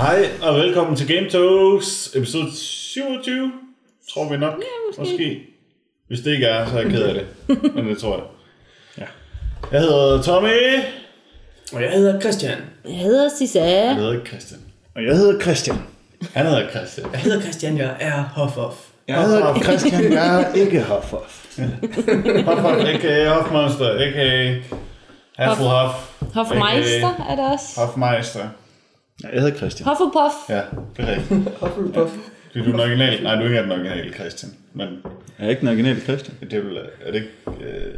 Hej og velkommen til Game Talks, episode 27, tror vi nok. Ja, måske. måske. Hvis det ikke er, så er jeg ked af det. Men det tror jeg. Ja. Jeg hedder Tommy. Og jeg hedder Christian. Jeg hedder Sisa. Jeg hedder Christian. Og jeg hedder Christian. Han hedder Christian. Jeg hedder Christian, jeg er Hoffoff. Jeg hedder Christian, jeg er ikke Hoffoff. Hofhoff, a.k.a. Hofmonster, a.k.a. Hasselhoff. Hofmeister er det også. Hofmeister. Ja, jeg hedder Christian. Hufflepuff. Ja, det er rigtigt. Hufflepuff. Du er den original. Nej, du er ikke den originale Christian. Men Jeg er ikke den originale Christian. det er, vel, er det ikke øh,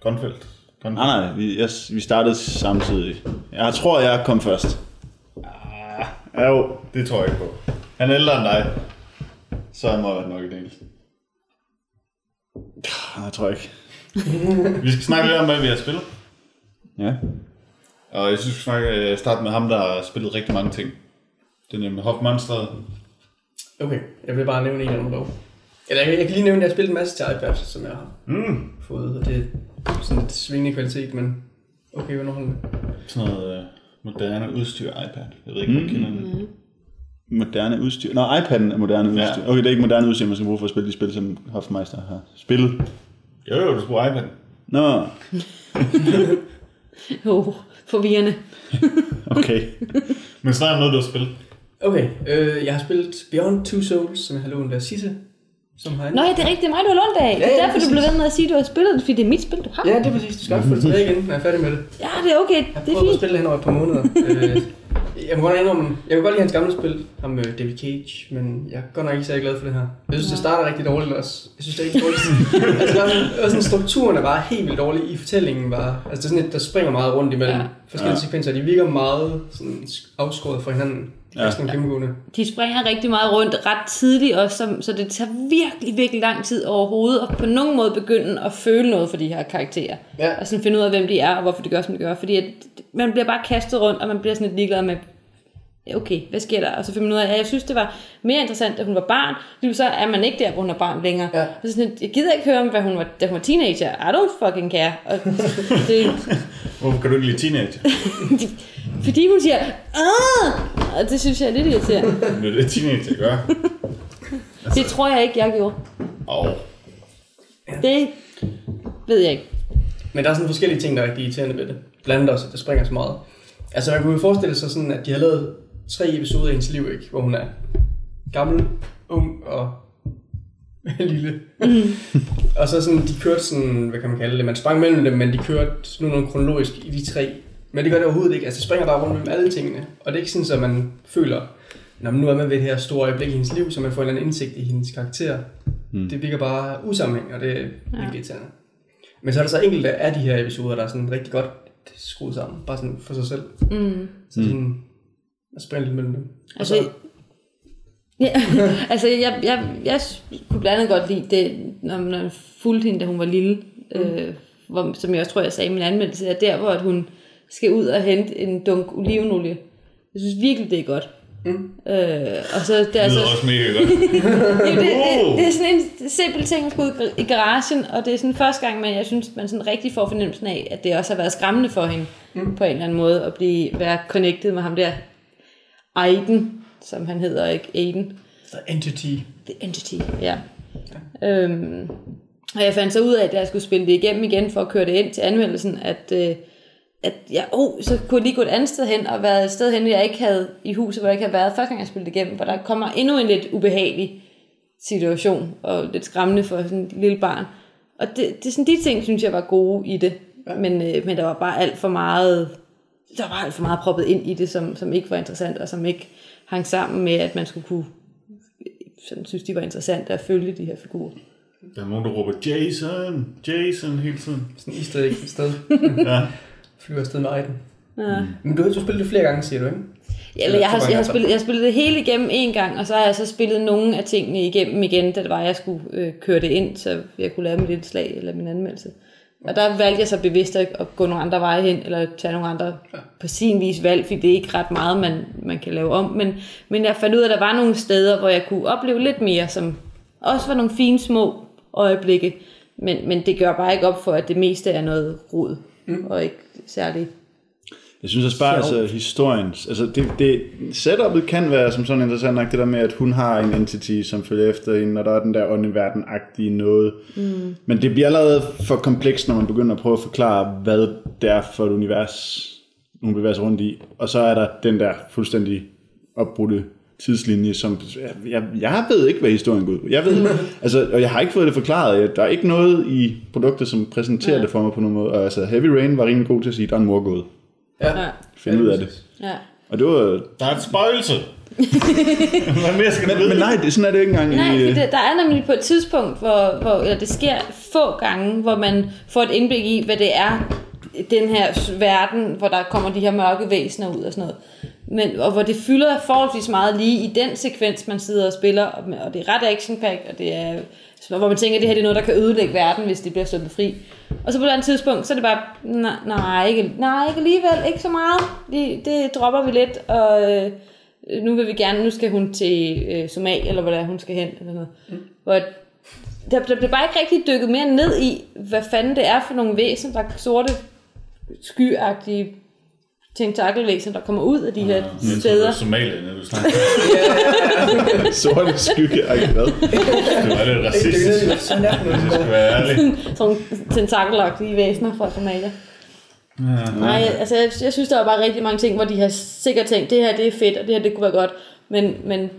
Grønfeldt? Nej, nej, vi, jeg, vi startede samtidig. Jeg tror, jeg kom først. Ja, jo, det tror jeg ikke på. Han er ældre end dig. Så han må være den originale. Nej, jeg tror ikke. Vi skal snakke lidt om, hvad vi har spillet. Ja. Og jeg synes, vi skal øh, starte med ham, der har spillet rigtig mange ting. Det er nemlig Hofmonsteret. Okay, jeg vil bare nævne en af dem dog. Eller jeg, jeg kan lige nævne, at jeg har spillet en masse til iPad, som jeg har Mm. fået. Og det er sådan lidt svingende kvalitet, men okay, underholdende. Sådan noget øh, moderne udstyr iPad. Jeg ved ikke, om du kender den. Moderne udstyr. Nå, iPad'en er moderne udstyr. Ja. Okay, det er ikke moderne udstyr, man skal bruge for at spille de spil, som Hofmeister har spillet. Jo, jo, du skal bruge iPad. Nå, Jo, forvirrende. okay. Men snak om noget, du har spillet. Okay, øh, jeg har spillet Beyond Two Souls, som jeg har lånt af Sisse, som har Nå ja, det er rigtigt. Det er mig, du har lånt af. Det Ja, er ja, derfor, du præcis. blev ved med at sige, at du har spillet det, fordi det er mit spil, du har. Ja, det er præcis. Du skal også få det tilbage igen, når jeg er færdig med det. Ja, det er okay. Jeg har Det er prøvet at fint. spille det hen over et par måneder. øh, jeg må godt indrømme, jeg kan godt lide hans gamle spil, ham med David Cage, men jeg er godt nok ikke særlig glad for det her. Jeg synes, det starter rigtig dårligt også. Jeg synes, det er rigtig dårligt. altså, der er sådan, og sådan, strukturen er bare helt vildt dårlig. I fortællingen bare, altså det er sådan et, der springer meget rundt imellem ja. forskellige Ja. sekvenser. De virker meget sådan, afskåret fra hinanden. Ja. Sådan gennemgående. De springer rigtig meget rundt ret tidligt også, så, så det tager virkelig, virkelig lang tid overhovedet at på nogen måde begynde at føle noget for de her karakterer. Ja. Og sådan finde ud af, hvem de er, og hvorfor de gør, som de gør. Fordi at man bliver bare kastet rundt, og man bliver sådan lidt ligeglad med, okay, hvad sker der? Og så finder man ud af, at jeg synes, det var mere interessant, da hun var barn. Lige så er man ikke der, hvor hun er barn længere. Ja. Så sådan, jeg gider ikke høre om, hvad hun var, da hun var teenager. I don't fucking care. Og det, Hvorfor kan du ikke lide teenager? fordi hun siger, ah! Og det synes jeg er lidt irriterende. Det er det, teenager gør. Det tror jeg ikke, jeg gjorde. Og Det ved jeg ikke. Men der er sådan forskellige ting, der er rigtig irriterende ved det. Blandt andet også, at det springer så meget. Altså man kunne jo forestille sig sådan, at de har lavet tre episoder i hendes liv, ikke? Hvor hun er gammel, ung og lille. Mm. og så sådan, de kørte sådan, hvad kan man kalde det, man sprang mellem dem, men de kørte nogenlunde kronologisk i de tre. Men det gør det overhovedet ikke, altså springer bare rundt mellem alle tingene. Og det er ikke sådan, at man føler, Nå, nu er man ved det her store øjeblik i hendes liv, så man får en eller anden indsigt i hendes karakter. Mm. Det virker bare usammenhæng, og det er virkelig irriterende. Men så er der så enkelte af de her episoder, der er sådan rigtig godt skruet sammen. Bare sådan for sig selv. Mm. Så sådan, jeg springer lidt mellem dem. Og Altså, så, ja, altså jeg, jeg, jeg kunne blandt andet godt lide det, når man fulgte hende, da hun var lille. Mm. Øh, hvor, som jeg også tror, jeg sagde i min anmeldelse, er der, hvor at hun skal ud og hente en dunk olivenolie. Jeg synes virkelig, det er godt. Mm. Øh, og så det er det lyder også mega godt. Jamen, det, det, det, er sådan en simpel ting at skulle ud i garagen, og det er sådan første gang, men jeg synes, man sådan rigtig får fornemmelsen af, at det også har været skræmmende for hende, mm. på en eller anden måde, at blive, være connected med ham der, Aiden, som han hedder, ikke Aiden. The Entity. The Entity, ja. Øhm, og jeg fandt så ud af, at jeg skulle spille det igennem igen, for at køre det ind til anmeldelsen, at, øh, at jeg, oh, så kunne jeg lige gå et andet sted hen, og været et sted hen, jeg ikke havde i huset, hvor jeg ikke havde været første gang, jeg spillede det igennem, for der kommer endnu en lidt ubehagelig situation, og lidt skræmmende for sådan et lille barn. Og det, det er sådan, de ting, synes jeg var gode i det, ja. men, øh, men der var bare alt for meget, der var alt for meget proppet ind i det, som, som ikke var interessant, og som ikke hang sammen med, at man skulle kunne sådan synes, de var interessante at følge de her figurer. Der er nogen, der råber Jason, Jason hele tiden. Sådan i stedet et sted. Ja. Flyver afsted med Aiden. Ja. Men du har jo spillet det flere gange, siger du, ikke? Ja, eller jeg har, jeg, har spillet, jeg har spillet det hele igennem en gang, og så har jeg så spillet nogle af tingene igennem igen, da det var, jeg skulle øh, køre det ind, så jeg kunne lave mit lille slag eller min anmeldelse. Og der valgte jeg så bevidst at, gå nogle andre veje hen, eller tage nogle andre på sin vis valg, fordi det er ikke ret meget, man, man kan lave om. Men, men jeg fandt ud af, at der var nogle steder, hvor jeg kunne opleve lidt mere, som også var nogle fine små øjeblikke. Men, men det gør bare ikke op for, at det meste er noget rod, mm. og ikke særlig Jeg synes også bare, altså historien, altså det, det, setupet kan være som sådan interessant nok, det der med, at hun har en entity, som følger efter hende, og der er den der åndeverden-agtige noget. Mm. Men det bliver allerede for komplekst, når man begynder at prøve at forklare, hvad det er for et univers, hun bevæger sig rundt i. Og så er der den der fuldstændig opbrudte tidslinje, som jeg, jeg ved ikke, hvad historien går ud på. Jeg ved, altså, og jeg har ikke fået det forklaret. Jeg, der er ikke noget i produktet, som præsenterer Ja. det for mig på nogen måde. Og altså, Heavy Rain var rimelig god til at sige, der er en mor gået. Ja. Ja. Finde ud af det. Ja. Og det var... Der er et spøjelse. Hvad mere skal du Men, men nej, det, sådan er det ikke engang Nej, i... det, der er nemlig på et tidspunkt, hvor, hvor eller det sker få gange, hvor man får et indblik i, hvad det er, den her verden, hvor der kommer de her mørke væsener ud og sådan noget. Men, og hvor det fylder forholdsvis meget lige i den sekvens, man sidder og spiller, og, og det er ret action og det er, hvor man tænker, at det her det er noget, der kan ødelægge verden, hvis det bliver sluppet fri. Og så på et andet tidspunkt, så er det bare, nej, nej, ikke, nej, ikke alligevel, ikke så meget. Det, det dropper vi lidt, og øh, nu vil vi gerne, nu skal hun til øh, Somalia, eller hvor det er, hun skal hen, eller noget. Mm. Hvor der, der bliver bare ikke rigtig dykket mere ned i, hvad fanden det er for nogle væsen, der er sorte, skyagtige tentakelvæsen, der kommer ud af de her det er steder. Somalia, når du snakker. Sorte skygge, ej, hvad? Det var lidt racistisk. er det Jeg skal være ærlig. Sådan nogle tentakelagtige væsener fra Somalia. Nej, altså jeg, jeg synes, der var bare rigtig mange ting, hvor de har sikkert tænkt, det her det er fedt, og det her det kunne være godt, men, men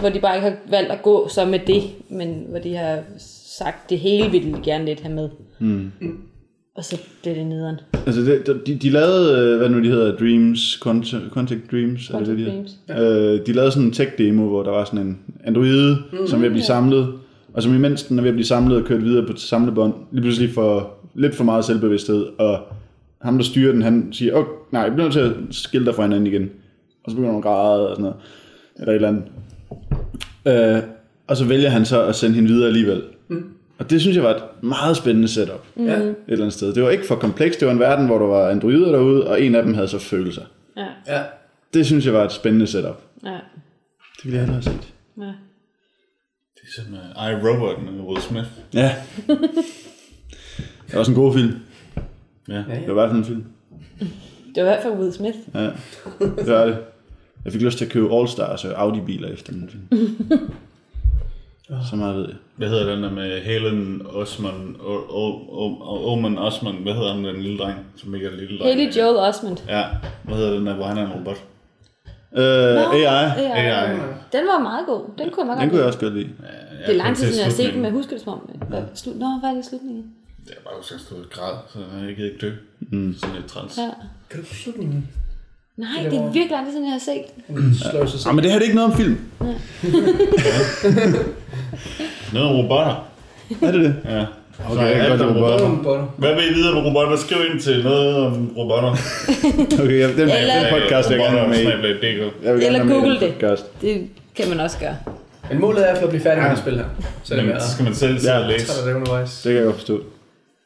hvor de bare ikke har valgt at gå så med det, men hvor de har sagt, det hele ville de gerne lidt have med. Mm. Og så blev det nederen. Altså, det, de, de lavede, øh, hvad nu de hedder, Dreams, Contact, Contact Dreams, er det det, de Contact hedder? Øh, de lavede sådan en tech-demo, hvor der var sådan en androide, mm, som er ved at blive samlet, og som imens den er ved at blive samlet og kørt videre på samlebånd, lige pludselig får lidt for meget selvbevidsthed, og ham, der styrer den, han siger, åh, nej, jeg bliver nødt til at skille dig fra hinanden igen. Og så begynder hun at græde og sådan noget, eller et eller andet. Øh, og så vælger han så at sende hende videre alligevel. Mm. Og det synes jeg var et meget spændende setup Ja. et eller andet sted. Det var ikke for komplekst, det var en verden, hvor der var androider derude, og en af dem havde så følelser. Ja, Ja. Det synes jeg var et spændende setup. ja, Det ville jeg hellere have set. ja. Det er som uh, I, Robot med Will Smith. Ja. det var også en god film. Ja. Ja, Det var ja. i hvert fald en film. Det var i hvert fald Will Smith. Ja, det var det. Jeg fik lyst til at købe All Stars og Audi-biler efter den film. Så meget ved jeg. Hvad hedder den der med Helen Osman, Oman Osman, hvad hedder han den lille dreng, som ikke er en lille dreng? Haley Joel Osment. Ja, hvad hedder den der, hvor han er en robot? Øh, AI, Ja, AI. den var meget god. Den kunne jeg meget den godt kunne jeg også godt lide. Det er lang tid siden, jeg har set den, men jeg husker det som om. Hvad, slut, nå, hvad er det slutningen? Jeg bare husker, at jeg stod i græd, så jeg gider ikke dø. Mm. Sådan lidt træls. Ja. Kan du slutningen? Nej, det er virkelig lang tid siden, jeg har set. Ah, selv. men det her det er ikke noget om film. Noget om robotter. Er det det? Ja. Okay, Så jeg alt om robotter. Robotter. Hvad vil I vide om robotter? Skriv ind til noget om robotter. Okay, ja, den, den Eller- podcast, jeg gerne med i. Jeg vil Eller google den det. Podcast. Det kan man også gøre. Men målet er for at blive færdig med at spille her. Så er det skal man selv sidde Ja. og læse. træde det undervejs. Det kan jeg godt forstå.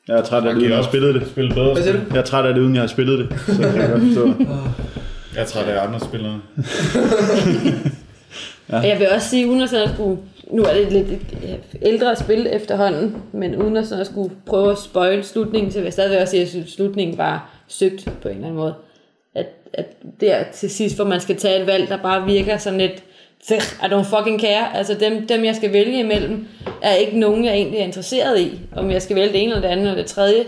Jeg er træt af det, uden jeg har spillet det. Spille bedre. Hvad siger du? Jeg er træt af det, uden jeg har spillet det. Så kan jeg godt forstå. Jeg er træt af andre spillere. Og jeg vil også sige, uden at skulle, nu er det et lidt et ældre spil efterhånden, men uden at sådan at skulle prøve at spoil slutningen, så vil jeg stadigvæk også sige, at slutningen var søgt på en eller anden måde. At, at der til sidst, hvor man skal tage et valg, der bare virker sådan lidt, I don't fucking care. Altså dem, dem, jeg skal vælge imellem, er ikke nogen, jeg egentlig er interesseret i. Om jeg skal vælge det ene eller det andet eller det tredje.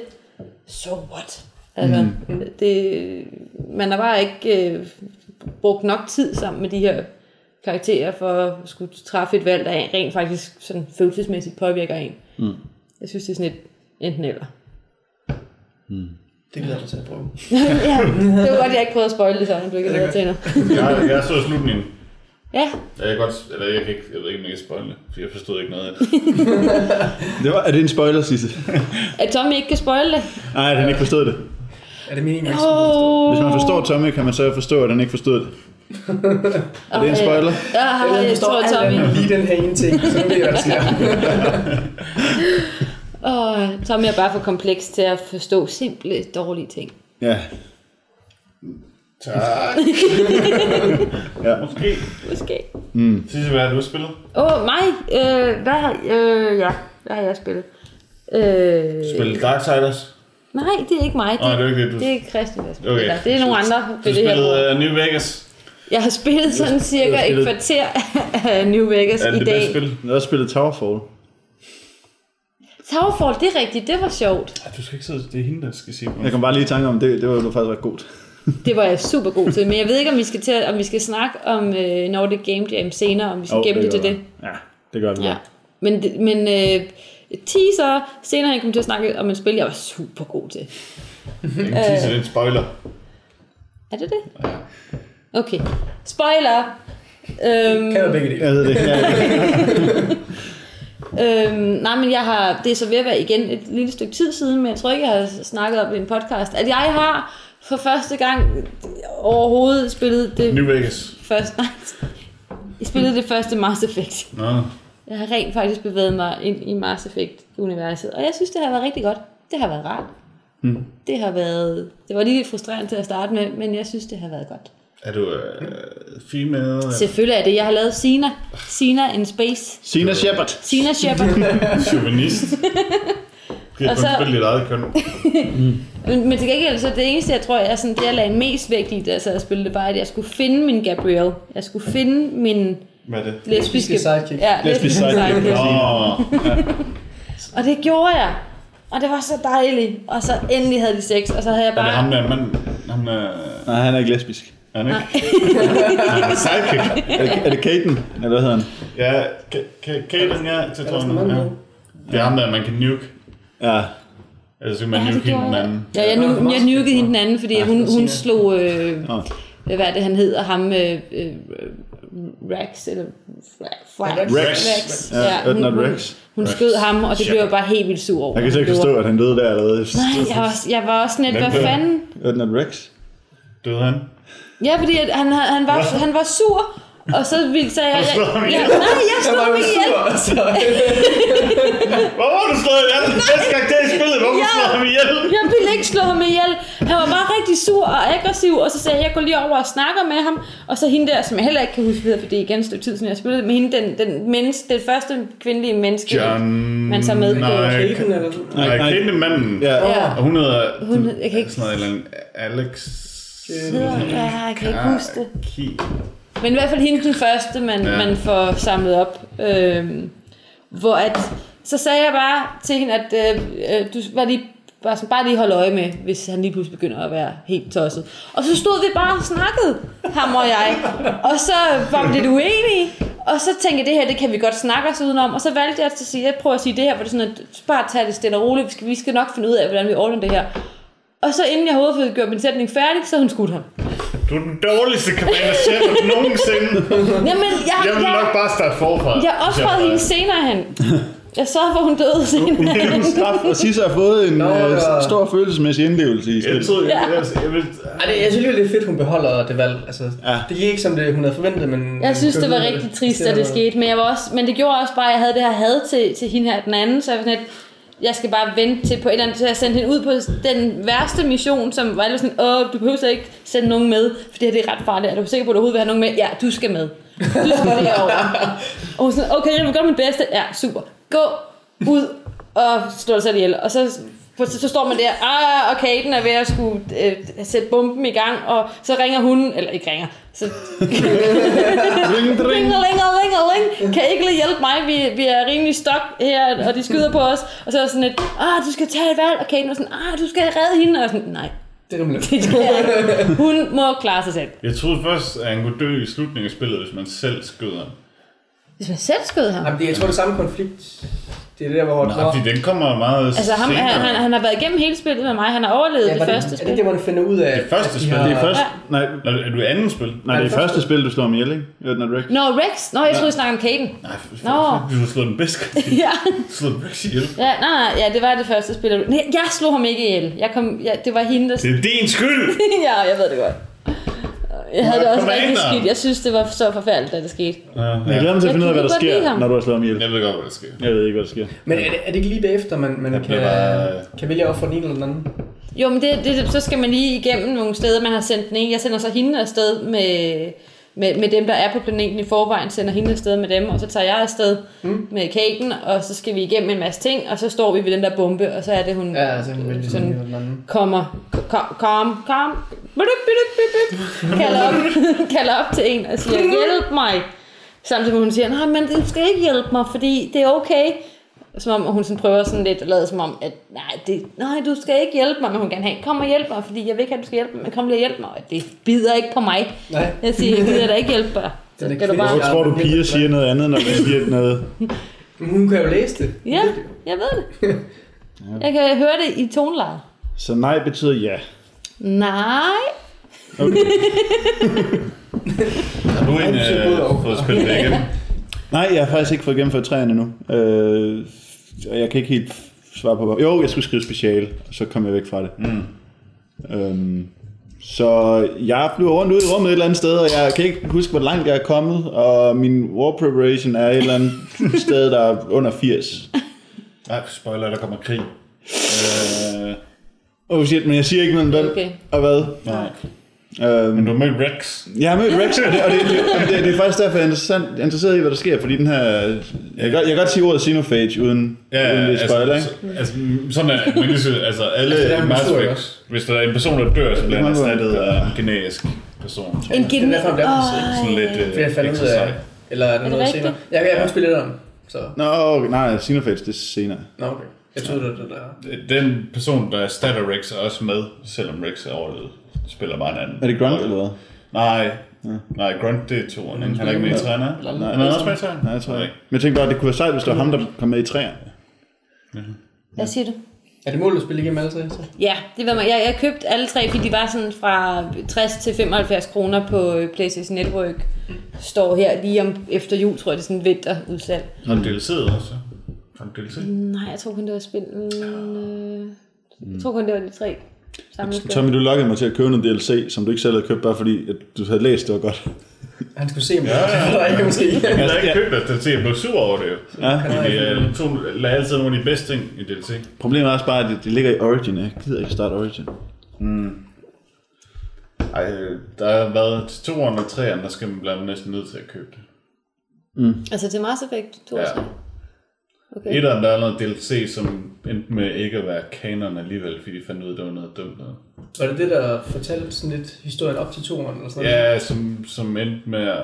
So what? Altså, mm. det, man har bare ikke øh, brugt nok tid sammen med de her karakterer for at skulle træffe et valg, der rent faktisk sådan følelsesmæssigt påvirker en. Mm. Jeg synes, det er sådan et enten eller. Det glæder jeg mig til at prøve. ja, det var godt, jeg ikke prøvede at spoil det, så jeg blev ikke til Jeg, jeg så slutningen. Ja, Jeg kan godt, eller jeg, kan ikke, jeg ved ikke, om jeg kan spoil det, for jeg forstod ikke noget af det. Det var, er det en spoiler, Sisse? at Tommy ikke kan spoil det. Nej, han ikke forstået det. Er det meningen, at? Oh. Hvis man forstår Tommy, kan man så forstå, at han ikke forstod det. Er det en spoiler? Ja, jeg, jeg tror, Tommy. lige den her ene ting, så ved jeg, hvad der sker. Åh, Tommy er bare for kompleks til at forstå simple, dårlige ting. Ja. Tak. ja. Måske. Måske. Sidste, hvad har du spillet? Åh, oh, mig? Øh, hvad har, øh, ja, hvad har jeg spillet? Øh, Spillet Darksiders? Nej, det er ikke mig. Det, Nej, det er ikke det, du- det er Christian, der spiller. Okay. Det er nogle andre Du ved det her spillede uh, New Vegas. Jeg har spillet sådan cirka et spillet- kvarter af New Vegas Er det i det dag. spil? Jeg har spillet Towerfall. Towerfall, det er rigtigt, det var sjovt. Ej, du skal ikke sidde, det er hende, der skal sige Jeg kom bare lige i tanke om, det, det var faktisk ret god til. Det var jeg super god til, men jeg ved ikke, om vi skal, til, om vi skal snakke om øh, Nordic Game Jam senere, om vi skal Jo, gemme det til det. Ja, det gør vi. Ja. Ja. Men, det- men øh, teaser, senere jeg kom til at snakke om et spil, jeg var super god til. Ingen teaser, det er en spoiler. Er det det? Okay. Spoiler! Øhm, Kan være begge dele. Jeg ved det. Øhm, nej, men jeg har, det er så ved at være igen et lille stykke tid siden, men jeg tror ikke, jeg har snakket om det i en podcast, at jeg har for første gang overhovedet spillet det New Vegas. første, nej, jeg spillede det første Mass Effect. Nå. Jeg har rent faktisk bevæget mig ind i Mass Effect-universet, og jeg synes, det har været rigtig godt. Det har været rart. Mm. Det har været, det var lige lidt frustrerende til at starte med, men jeg synes, det har været godt. Er du uh, female? eller Selvfølgelig er det. Jeg har lavet Sina. Sina in Space. Sina Shepard. Sina Shepard. Chauvinist. Og jeg kun så- spille dit eget køn? men, men til gengæld, så det eneste, jeg tror, jeg, sådan, det, jeg lagde mest vægt i, da jeg sad og spillede, det var, at jeg skulle finde min Gabrielle. Jeg skulle finde min Hvad er det? lesbiske... sidekick. Ja, Lesbisk lesbiske sidekick. sidekick. Åh, Og det gjorde jeg. Og det var så dejligt. Og så endelig havde de sex, og så havde jeg er bare... det ham der mand? Ham der... Nej, han er ikke lesbisk. Er han ikke? Han er sidekick. Er det, er det Kaden? Eller hvad hedder han? Ja. Det Er tror der sådan jeg, en ja. Det er ham der, man kan nuke. Ja. Eller så kan man Ja, nuke hende den jeg. anden. Ja, jeg, nu, var jeg nukede hende den anden, fordi Ja, hun, hun slog... Øh, hvad er det, han hedder? Ham... Øh, øh, Rex, eller... Fra- Rex. Rex. Ja, hun, Rex. hun skød ham, og det blev jeg bare helt vildt sur over. Jeg kan slet ikke forstå, at han døde der allerede. Nej, jeg var, jeg var også net, hvad fanden? Ednard Rex. Døde han? Ja, fordi at han, han, var, han var sur, og så ville sagde jeg... Jeg, ihjel? jeg, nej, jeg slog var ham ihjel. altså. Hvorfor har du slået ihjel? Næste karakter i spillet, hvorfor Ja. slår ham ihjel? Jeg ville ikke slå ham ihjel. Han var bare rigtig sur og aggressiv, og så sagde jeg, jeg går lige over og snakker med ham. Og så hende der, som jeg heller ikke kan huske, hedder, fordi det er igen et stykke tid siden, jeg spillede med hende, den, den, menneske, den første kvindelige menneske. John... Man tager med på Nej, Kaden eller sådan. nej, Nej, nej. Kaden er manden. Ja. Ja. Og hun hedder... Hun, jeg kan ikke, Sådan noget, Alex... hedder, ja, jeg kan ikke huske det. Ki. Men i hvert fald hende den første, man, Ja. ja. man får samlet op. Øhm, hvor at, så sagde jeg bare til hende, at øh, øh, du var lige, bare, sådan, bare lige holde øje med, hvis han lige pludselig begynder at være helt tosset. Og så stod vi bare og snakkede, ham og jeg. Og så var vi lidt uenige. Og så tænkte jeg, det her, det kan vi godt snakke os udenom. Og så valgte jeg at sige, jeg prøver at sige det her, hvor det er sådan, at bare tage det stille og roligt. Vi skal, vi skal nok finde ud af, hvordan vi ordner det her. Og så inden jeg overhovedet fik gjort min sætning færdig, så havde hun skudt ham. Du er den dårligste Commander Shepard nogensinde. Jamen, jeg, Jeg vil jeg, nok bare starte forfra. Jeg offrede hende senere hen. Jeg sørgede for, hun døde senere Det er hen. en straf, og Sisse har fået en Nå, øh, ja. stor følelsesmæssig indlevelse i Jeg spillet. tror, jeg, Ja. jeg, jeg vil... Ej, det, jeg synes lige, det er fedt, hun beholder det valg. Altså, Ja. Det gik ikke, som det, hun havde forventet, men... Jeg synes, det var rigtig trist, at det skete. Men, jeg var også, men det gjorde også bare, at jeg havde det her had til, til hende her, den anden. Så jeg var sådan lidt, jeg skal bare vente til på et eller andet, så jeg sendte hende ud på den værste mission, som var sådan, åh, du behøver slet ikke sende nogen med, for det her det er ret farligt. Er du sikker på, at du overhovedet vil have nogen med? Ja, du skal med. Du skal derover. Og hun sådan, okay, jeg vil gøre mit bedste. Ja, super. Gå ud og slå dig selv ihjel. Og så, så, så står man der, ah, okay, den er ved at skulle øh, sætte bomben i gang, og så ringer hun, eller ikke ringer, så Ring, ring. Ring, ring, ring, ring. Kan I ikke lige hjælpe mig? Vi, vi er rimelig stok her, og de skyder på os. Og så er sådan lidt, ah, du skal tage et valg. Og Kate var sådan, ah, du skal redde hende. Og sådan, nej, Det er ikke. Hun må klare sig selv. Jeg troede først, at han kunne dø i slutningen af spillet, hvis man selv skød ham. Hvis man selv skød ham. Jamen, det, jeg tror, det er samme konflikt. Det er det der, hvor... Nej, fordi den kommer meget Altså ham, senere. han, han, han har været igennem hele spillet med mig. Han har overlevet Ja, det det, første er det spil. der, hvor du finder ud af... Det første spil, har- Det er først... Nej, Nå, er du anden spil? nej, det er første spil, du slår om ihjel, ikke? Ednard Rex. Nå, Rex. Nå, jeg troede, I snakkede om Kaden. Nej, for, for, Nå. for, du har slået den bedste. ja. Du slået Rex ihjel. Ja, nej, nej, ja, det var det første spil. Nej, jeg slog ham ikke ihjel. Jeg kom, ja, det var hende, der... Det er din skyld! ja, jeg ved det godt. Jeg havde det også Commander. rigtig skidt. Jeg synes, det var så forfærdeligt, da det skete. Ja, Jeg glæder mig til at finde ud af, hvad der sker, ham. når du har slået om ihjel. Jeg ved godt, hvad der sker. Jeg ved ikke, hvad der sker. Men er det, er det ikke lige bagefter, man, man Jeg kan, bare- kan vælge at ofre den ene eller den anden? Jo, men det, det, så skal man lige igennem nogle steder, man har sendt den ene. Jeg sender så hende afsted med, med, med dem, der er på planeten i forvejen, sender hende afsted med dem, og så tager jeg afsted mm. med Katen, og så skal vi igennem en masse ting, og så står vi ved den der bombe, og så er det, hun Ja, altså, hun sådan kommer, kom, kom, kom, kalder op, kalder op til en og siger, hjælp mig. Samtidig med hun siger, nej, men du skal ikke hjælpe mig, fordi det er okay. Som om hun sådan prøver sådan lidt at lade som om, at nej, det, nej, du skal ikke hjælpe mig, men hun gerne have, kom og hjælp mig, fordi jeg vil ikke have, at du skal hjælpe mig, men kom lige og hjælp mig. Og det bider ikke på mig. Nej. Jeg siger, jeg gider da ikke hjælpe dig. Så du bare... Hvor tror du, piger siger noget andet, når de siger noget? Hun kan jo læse det. Ja, jeg ved det. Jeg kan høre det i tonelejet. Så nej betyder ja. Nej. Har du en øh, fået spillet igennem? Nej, jeg har faktisk ikke fået gennemført træerne endnu. Øh, og jeg kan ikke helt svare på, hvor... Jo, jeg skulle skrive special, og så kom jeg væk fra det. Mm. Øhm, så jeg flyver rundt ud i rummet et eller andet sted, og jeg kan ikke huske, hvor langt jeg er kommet, og min war preparation er et eller andet sted, der er under 80. Nej, spoiler, der kommer krig. Øh, Oh shit, men jeg siger ikke, men hvad? Okay. Og hvad? nej. Øhm, Men du har mødt Rex. Jeg har mødt Rex, og det, og det, og det, det er faktisk derfor, jeg er interessant, interesseret i, hvad der sker, fordi den her... Jeg kan, godt- jeg kan godt sige ordet Xenophage, uden, Ja, uden det er spoiler, altså, ikke? så- altså, sådan er man kan sige, altså alle Altså, det er Mass Effect, hvis der er en person, der dør, så bliver han Det erstattet af en genetisk person. En Det er derfor. Sådan lidt øh, jeg fandt ud af, eller er der det noget senere? Jeg kan kun spille lidt om, så... Nå, okay, nej, Xenophage, det er senere. Nå, okay. Jeg troede, det det der. Den person, der erstatter Rex, er også med, selvom Rex er overlevet. Spiller bare en anden. Er det Grunt, eller hvad? Nej, nej, Grunt det er toeren. ikke? Han er ikke med i træerne. Nej, Han er også med i træerne. Nej, jeg tror ikke. Men jeg tænkte bare, det kunne være sejt, hvis det var ham, der kom med i træerne. Hvad siger du? Er det målet at spille igennem alle tre? Så? Ja, det var mig. Jeg, jeg købte alle tre, fordi de var sådan fra 60 til 75 kroner på øh, PlayStation Network. Står her lige om efter jul, tror jeg, det er sådan en vinterudsalg. Har du DLC'et også? Har du DLC? Nej, jeg tror kun, det var spil. Øh, jeg tror kun, det var de tre. Tommy, du lokkede mig til at købe noget DLC, som du ikke selv havde købt, bare fordi at du havde læst, det var godt. Han skulle se, om det var ikke måske. Jeg har ikke købt det, DLC. Jeg blev sur over det jo. Ja. Fordi jeg tog, lagde altid nogle af de bedste ting i DLC. Problemet er også bare, at det, det ligger i Origin. Jeg gider ikke starte Origin. Ej, der har været til toeren og treeren, der skal man blandt næsten nødt til at købe det. Altså til Mass Effect 2 og Ja. 3. Okay. Etteren, der er noget DLC, som endte med ikke at være kanon alligevel, fordi de fandt ud af, at det var noget dumt noget. Var det det, der fortalte sådan lidt historien op til toeren? Eller sådan noget? Ja, som, som endte med,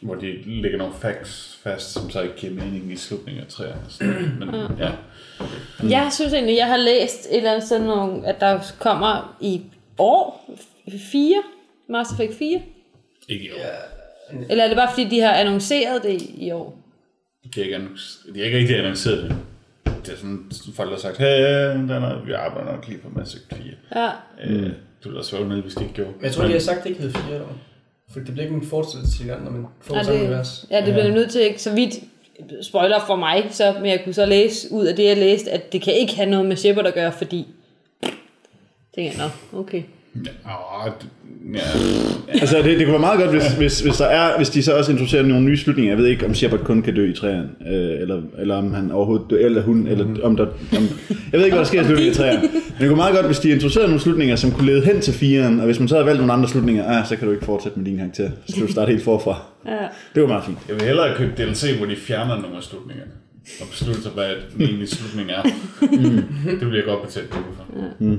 hvor de lægger nogle facts fast, som så ikke giver mening i slutningen af træerne. Men ja, Jeg synes egentlig, jeg har læst et eller andet sted, nogle, at der kommer i år 4, Mass Effect 4. ikke i år. Eller er det bare fordi, de har annonceret det i år? De har ikke, annonc- de har ikke rigtig annonceret det. Det er sådan, folk har sagt, hey, den er, vi arbejder nok lige på Mass Effect 4. Ja. Øh, det ville også være underligt, hvis de ikke gjorde. Men jeg tror, de har sagt, at det ikke hed 4 år. For det bliver ikke en fortsættelse til når man får Ja, samme det, univers. ja, det bliver nødt til ikke så vidt spoiler for mig, så, men jeg kunne så læse ud af det, jeg læste, at det kan ikke have noget med Shepard at gøre, fordi... Tænker jeg, nå, okay. Ja, ja, Altså, det, det kunne være meget godt, hvis, hvis, hvis, der er, hvis de så også introducerer nogle nye slutninger. Jeg ved ikke, om Shepard kun kan dø i træerne, øh, eller, eller om han overhovedet dør, eller hun, eller om der... Om, jeg ved ikke, hvad der sker i slutningen af træerne. Men det kunne meget godt, hvis de introducerede nogle slutninger, som kunne lede hen til firen, og hvis man så havde valgt nogle andre slutninger, ah, så kan du ikke fortsætte med din karakter. Så skal du starte helt forfra. Ja. Det var meget fint. jeg vil hellere købe DLC, hvor de fjerner nogle af slutningerne. Og beslutter sig, hvad den egentlige slutning er. Det vil jeg godt betale penge for.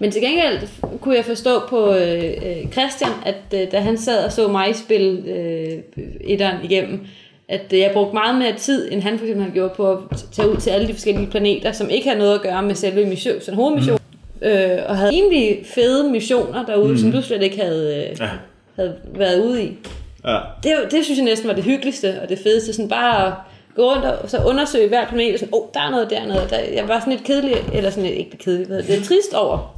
Men til gengæld kunne jeg forstå på øh, øh, Christian, at øh, da han sad og så mig spille øh, etteren igennem, at øh, jeg brugte meget mere tid, end han for eksempel gjort på at tage ud til alle de forskellige planeter, som ikke har noget at gøre med selve mission, sådan hovedmission. Mm. Øh, og havde egentlig fede missioner derude, mm. som du slet ikke havde, øh, Ja. havde været ude i. Ja. Det, det synes jeg næsten var det hyggeligste og det fedeste, sådan bare at gå rundt og så undersøge hver planet, og sådan, åh, oh, der er noget dernede. Der, jeg var sådan lidt kedelig, eller sådan lidt, ikke kedelig, det, lidt trist over,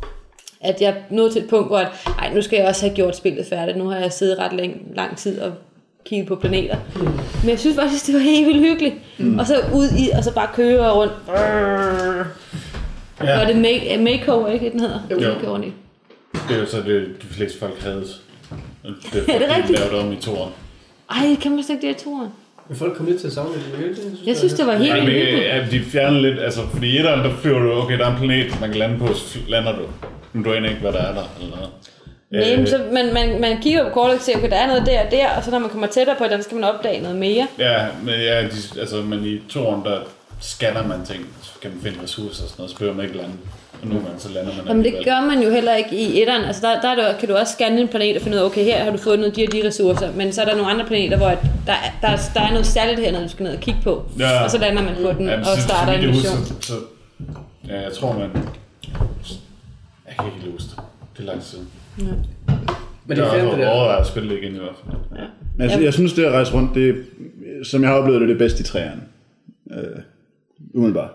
at jeg nåede til et punkt, hvor at, ej, nu skal jeg også have gjort spillet færdigt. Nu har jeg siddet ret lang, lang tid og kigget på planeter. Men jeg synes faktisk, det var helt vildt hyggeligt. Mm. Og så ud i, og så bare køre rundt. Ja. Ja. Og det make, makeover, ikke det, den hedder? Jo. Makeover, ikke? Det er jo så det, de fleste folk havde. Det Er det rigtigt? lavet om i toeren. Ej, kan man slet ikke det i toren? Men folk kom lidt til at savne det. Jeg, synes, Jeg synes, det var helt vildt hyggeligt. ja, de fjerner lidt, altså, fordi i etteren, der flyver du, okay, der er en planet, man kan lande på, så lander du. Men du aner ikke, hvad der er der, eller noget. Nej, Øh. men så man, man, man kigger på kortet og ser, okay, der er noget der og der, og så når man kommer tættere på den, skal man opdage noget mere. Ja, men, ja, de, altså, men i toren, der scanner man ting, så kan man finde ressourcer og sådan noget, så behøver man ikke lande. Og nogle gange så lander man Jamen det gør man jo heller ikke i etteren. Altså der, der er det, kan du også scanne en planet og finde ud af, okay, her har du fundet de og de ressourcer, men så er der nogle andre planeter, hvor at der, er- der, er- der er noget særligt her, når du skal ned og kigge på. Ja. Og så lander man på den Ja, og starter en mission. husker, Så, ja, jeg tror, man... Jeg kan ikke huske det. Det er lang tid. Men det er fedt, det der. overvejet at spille igen i hvert fald. Ja. Men altså, jeg synes, det at rejse rundt, det, som jeg har oplevet det, det bedste i træerne. Øh, umiddelbart.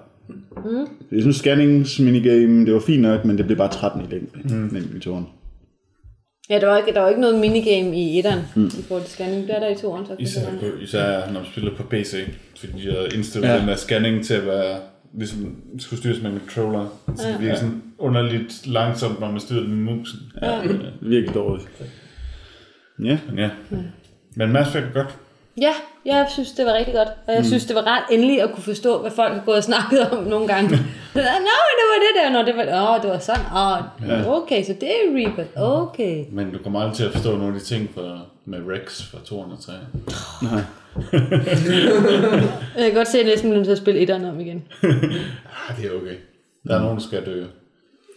Mm. Jeg synes, scannings minigame, det var fint nok, men det blev bare 13 i længden. Mm. i toren. Ja, der var ikke, der var ikke noget minigame i etteren mm. i forhold til scanning. Det er der i toeren, så Især, på, især når man spiller på PC, fordi de har indstillet Ja. ja. den der scanning til at være, ligesom skulle styres med en controller. Så det bliver sådan underligt langsomt, når man styrer den med musen. Ja. Virkelig dårligt. Ja. Men ja. Men Mass Effect er godt. Ja, jeg synes, det var rigtig godt. Og jeg mm. synes, det var ret endelig at kunne forstå, hvad folk har gået og snakket om nogle gange. Nå, det var det der. Nå, det var, åh, det var sådan. Åh, Ja. okay, så det er Reaper. Okay. Men du kommer aldrig til at forstå nogle af de ting for, med Rex fra 203. Nej. Jeg kan godt se, at jeg næsten bliver nødt til at spille etteren om igen. Ah, det er okay. Der er nogen, der skal dø.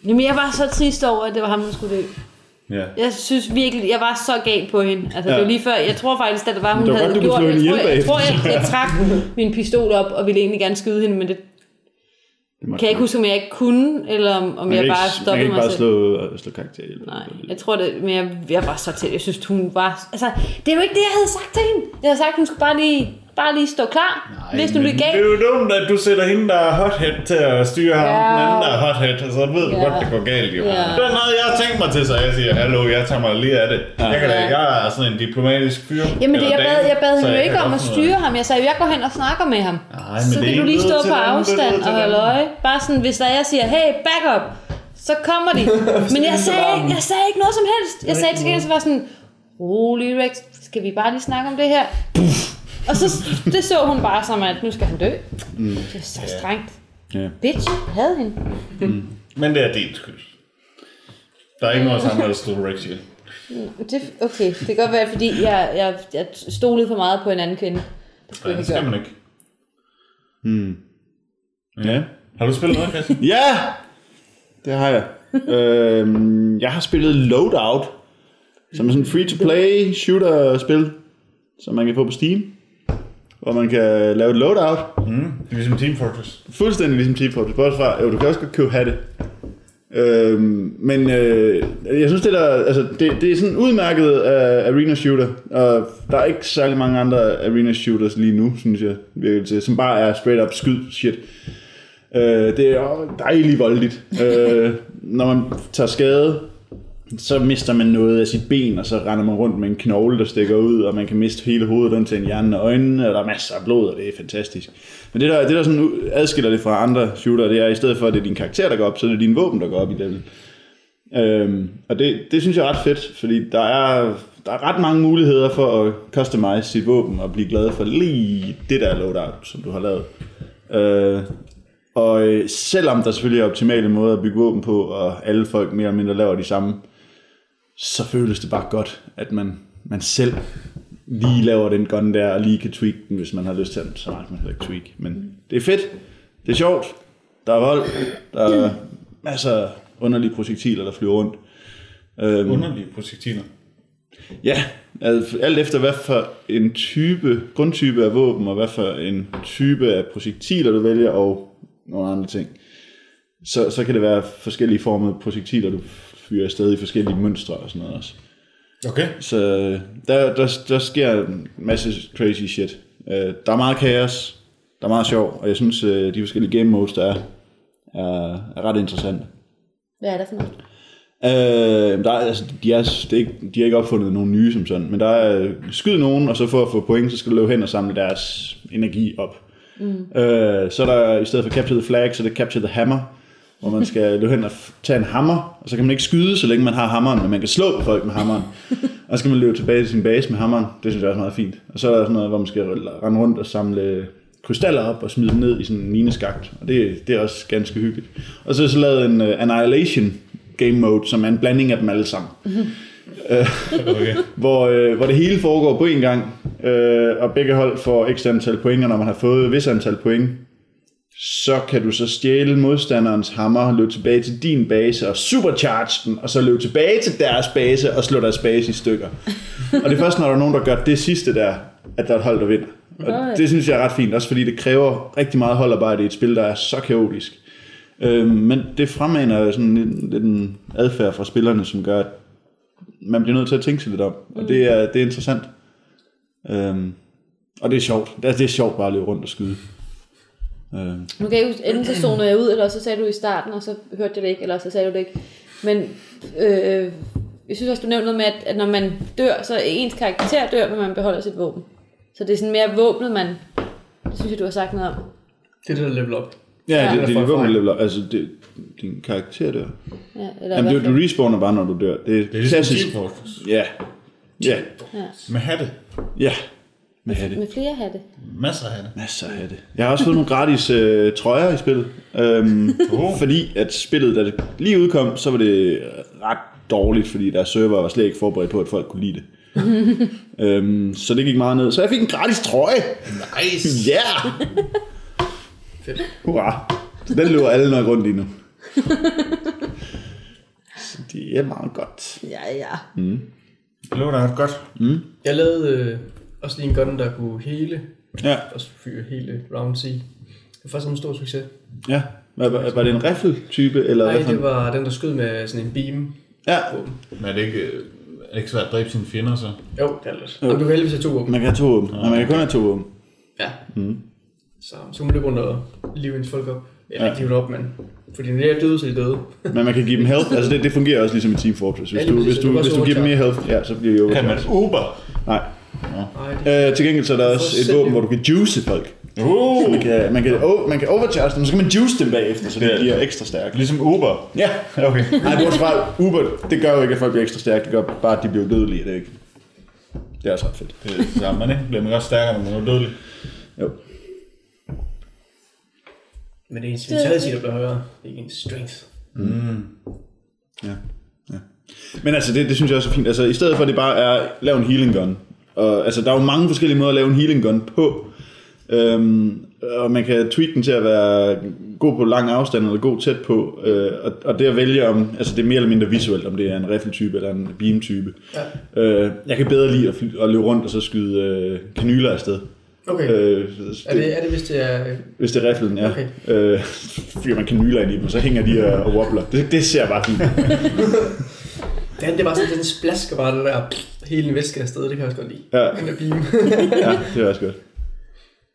Jamen, jeg var så trist over, at det var ham, der skulle dø. Ja. Jeg synes virkelig, jeg var så gal på hende. Altså, ja. det var lige før, jeg tror faktisk, at det var, hun Det var havde godt, gjort. Jeg tror, ihjel jeg, tror, jeg, jeg trak min pistol op og ville egentlig gerne skyde hende, men det Det kan jeg ikke huske, om jeg ikke kunne, eller om, om jeg kan bare ikke, man kan stoppede ikke mig bare selv. slå, slå karakter ihjel. Nej, jeg tror det, men jeg, jeg var så tæt. Jeg synes, hun var... Altså, det er jo ikke det, jeg havde sagt til hende. Jeg havde sagt, hun skulle bare lige, bare lige stå klar, Nej, hvis nu men det gav. det er jo dumt, at du sætter hende, der er hothead, til at styre ham. Ja. Den anden, der er hothead, så ved du Ja. godt, det går galt. Jo. Ja. Det er noget, jeg har tænkt mig til, så jeg siger, hallo, jeg tager mig lige af det. Jeg, kan da, Ja. jeg er sådan en diplomatisk fyr. Jamen, det, jeg bad, jeg bad hende jo ikke om at styre ham. Jeg sagde, jeg går hen og snakker med ham. Nej, men så det er kan du ikke lige stå på er afstand og holde øje. Bare sådan, hvis der er, jeg siger, hey, back up, så kommer de. Men jeg sagde, ikke- jeg sagde ikke noget som helst. Jeg sagde til gengæld, så var sådan, rolig Rex, skal vi bare lige snakke om det her? Og så det så hun bare som, at nu skal han dø. Mm. Det er så strengt. Ja. Bitch, havde hende. Men det er din skyld. Der er ikke noget sammen, Rex ihjel. Det, okay, det kan godt være, fordi jeg, jeg, jeg stolede for meget på en anden kvinde. Det skulle Nej, jeg det ikke skal gøre. man ikke. Ja. Har du spillet noget, Christian? Ja! Det har jeg. øhm, jeg har spillet Loadout, som er sådan en free-to-play shooter-spil, som man kan få på Steam. Hvor man kan lave et loadout. Mm. Det er ligesom Team Fortress. Fuldstændig ligesom Team Fortress. Bortset fra, jo, du kan også godt købe hatte. Øhm, men øh, jeg synes, det, der, altså, det, det er sådan udmærket af arena shooter, og der er ikke særlig mange andre arena shooters lige nu, synes jeg, virkelig til, som bare er straight up skyd shit. Øh, det er dejligt voldeligt. øh, når man tager skade, så mister man noget af sit ben, og så render man rundt med en knogle, der stikker ud, og man kan miste hele hovedet rundt til en hjerne og øjnene, og der er masser af blod, og det er fantastisk. Men det der, det der sådan adskiller det fra andre shooter, det er i stedet for, at det er din karakter, der går op, så er det din våben, der går op i level. Øhm, og det, det synes jeg er ret fedt, fordi der er, der er ret mange muligheder for at customize sit våben og blive glad for lige det der loadout, som du har lavet. Øh, og øh, selvom der selvfølgelig er optimale måder at bygge våben på, og alle folk mere eller mindre laver de samme, så føles det bare godt, at man, man selv lige laver den gun der, og lige kan tweak den, hvis man har lyst til den. Så meget man heller ikke tweak. Men det er fedt. Det er sjovt. Der er vold. Der er masser af underlige projektiler, der flyver rundt. Øhm, Underlige projektiler. Ja, alt efter hvad for en type, grundtype af våben, og hvad for en type af projektiler du vælger, og nogle andre ting. Så, så kan det være forskellige former af projektiler, du fyrer afsted i forskellige mønstre og sådan noget også. Okay. Så der, der, der sker en masse crazy shit. Øh, Der er meget kaos, der er meget sjov, og jeg synes, øh, de forskellige game modes, der er, er, er ret interessante. Hvad er der for noget? Øh, der er, altså, de, er, det er ikke, de har ikke opfundet nogen nye som sådan, men der er skyd nogen, og så for at få point, så skal du løbe hen og samle deres energi op. Mm. Øh, så er der i stedet for Capture the Flag, så er det Capture the Hammer, hvor man skal løbe hen og tage en hammer, og så kan man ikke skyde, så længe man har hammeren, men man kan slå på folk med hammeren. og så skal man løbe tilbage til sin base med hammeren. Det synes jeg også er meget fint. Og så er der sådan noget, hvor man skal rende rundt og samle krystaller op og smide dem ned i sådan en mineskagt. Og det, det er også ganske hyggeligt. Og så er så lavet en uh, Annihilation game mode, som er en blanding af dem alle sammen. Okay. hvor, øh, hvor det hele foregår på en gang, øh, og begge hold får ekstra antal point, og når man har fået et vis antal point, så kan du så stjæle modstanderens hammer, løbe tilbage til din base og supercharge den, og så løbe tilbage til deres base og slå deres base i stykker. og det er først, når der er nogen, der gør det sidste der, at der er et hold, der vinder. Og Nej. det synes jeg er ret fint, også fordi det kræver rigtig meget holdarbejde i et spil, der er så kaotisk. Øh, men det fremmaner sådan lidt, lidt en adfærd fra spillerne, som gør, at man bliver nødt til at tænke sig lidt om. Og det er, det er interessant. Øhm, og det er sjovt. Det er, det er sjovt bare at løbe rundt og skyde. Øhm, Nu kan jeg huske, enten så zonede jeg ud, eller så sagde du i starten, og så hørte jeg det ikke, eller så sagde du det ikke. Men øh, jeg synes også, du nævnte noget med, at, at når man dør, så ens karakter dør, men man beholder sit våben. Så det er sådan mere våbnet, man... Det synes jeg, du har sagt noget om. Det er det, der level op. ja, Ja. det, det, det er våben level up. Altså, det, din karakter dør. Ja, eller Jamen, du, du respawner bare, når du dør. Det er, Det er ligesom klassisk. Fortress. Ja. Ja. Med hatte. Ja. Med hatte. Med flere hatte. Masser af hatte. Masser af hatte. Jeg har også fået nogle gratis øh, trøjer i spillet. Øhm, Oh. Fordi at spillet, da det lige udkom, så var det ret dårligt, fordi deres server var slet ikke forberedt på, at folk kunne lide det. øhm, så det gik meget ned. Så jeg fik en gratis trøje. Nice. Ja! Yeah! Fedt. Hurra! Så den løber alle nok rundt i nu. Så det er meget godt. Ja, ja. Det lå da godt. Jeg lavede øh, også lige en gun, der kunne hele, Ja, og fyre hele round C. Det var faktisk en stor succes. ja. Var, var, var det en rifle-type? Eller Nej, hvad det var den, der skød med sådan en beam. Ja, Men er det ikke, øh, er det ikke svært at dræbe sine fjender så? Jo, det er lidt. Jamen, du kan heldigvis have to våben. man kan have to våben. Nej, man kan kun have to våben. Ja. Mm. Så, så kan man løbe rundt og live ens folk op. Eller Ja. ikke live det op, men... Fordi når de er døde, så er de døde. Men man kan give dem health. Altså det, det fungerer også ligesom i Team Fortress. Hvis Ja, lige du, hvis Du hvis du giver dem mere health, ja, så bliver de Kan man overcharged. Uber? Nej. Det Øh, til gengæld så er der også et våben, hvor du kan juice folk. Uh, Man kan, man kan, oh, man kan overcharge dem, så kan man juice dem bagefter, så de Det er- bliver ekstra stærke. ligesom Uber. Ja. Okay. Nej, bortset fra Uber, det gør jo ikke, at folk bliver ekstra stærke. Det gør bare, at de bliver dødelige. Det er ikke. Det er også ret fedt. Det er det samme, ikke? Bliver man også stærkere, når man er dødelig? Jo. Men det er ens vitality, der bliver højere. Det er ikke ens strength. Ja. ja. Men altså, det, det synes jeg også er fint. Altså, i stedet for, at det bare er, lav en healing gun. Og, altså, der er jo mange forskellige måder at lave en healing gun på. Øhm, og man kan tweak den til at være god på lang afstand eller god tæt på. Øh, og, og det at vælge om, altså det er mere eller mindre visuelt, om det er en rifle-type eller en beam-type. Ja. Øh, jeg kan bedre lide at, fly, at løbe rundt og så skyde øh, kanyler afsted. Okay. Øh, er, det, er det, hvis det er... hvis det er riflen, ja. Okay. Øh, fyrer man kanyler ind i dem, så hænger de og, og wobbler. Det, det ser bare fint. Det, er- det var sådan, den splasker bare det der hele en væske afsted. Det kan jeg også godt lide. Ja. Den der beam. ja, det er også godt.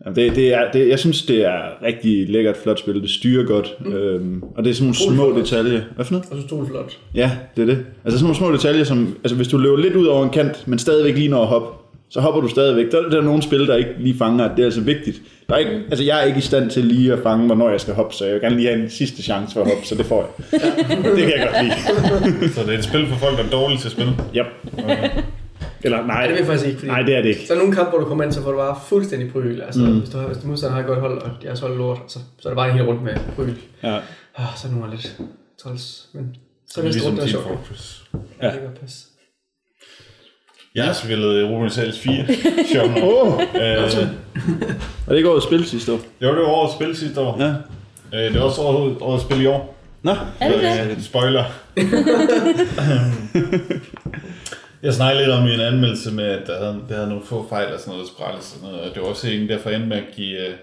Ja, det, det er, det, jeg synes, det er rigtig lækkert, flot spil. Det styrer godt. Mm. Øhm, og det er sådan nogle små flot. detaljer. Hvad for noget? og så det flot. Ja, det er det. Altså sådan nogle små detaljer, som... Altså hvis du løber lidt ud over en kant, men stadigvæk lige når at hoppe, så hopper du stadigvæk. Der, der er nogle spil, der ikke lige fanger, at det er altså vigtigt. Der er ikke, altså jeg er ikke i stand til lige at fange, hvornår jeg skal hoppe, så jeg vil gerne lige have en sidste chance for at hoppe, så det får jeg. det kan jeg godt lide. Så det er et spil for folk, der er dårlige til at spille. Yep. Eller nej, Nej, det vil jeg faktisk ikke. Fordi nej, det er det ikke. Så er nogle kampe, hvor du kommer ind, så får du bare fuldstændig pryl. Altså, mm. hvis, du har, hvis du modstander har et godt hold, og deres hold lort, så, så er det bare en helt rundt med pryl. Ja. Ah, så er det nogle lidt træls. Men så er det Ligesom rundt, der er Team sjovt. Fortress. Ja. Det kan passe. Jeg har spillet Europa Sales 4. Sjovt nok. Åh, Øh, er det ikke årets spil sidste år? jo, det var årets spil sidste år. Ja. Øh, det var også årets, årets spil i år. Nå, Er det det? Øh, spoiler. jeg snakkede lidt om i en anmeldelse med, at der havde, der havde nogle få fejl og sådan noget, der og sådan noget. Og det var også en derfor endte med at give uh,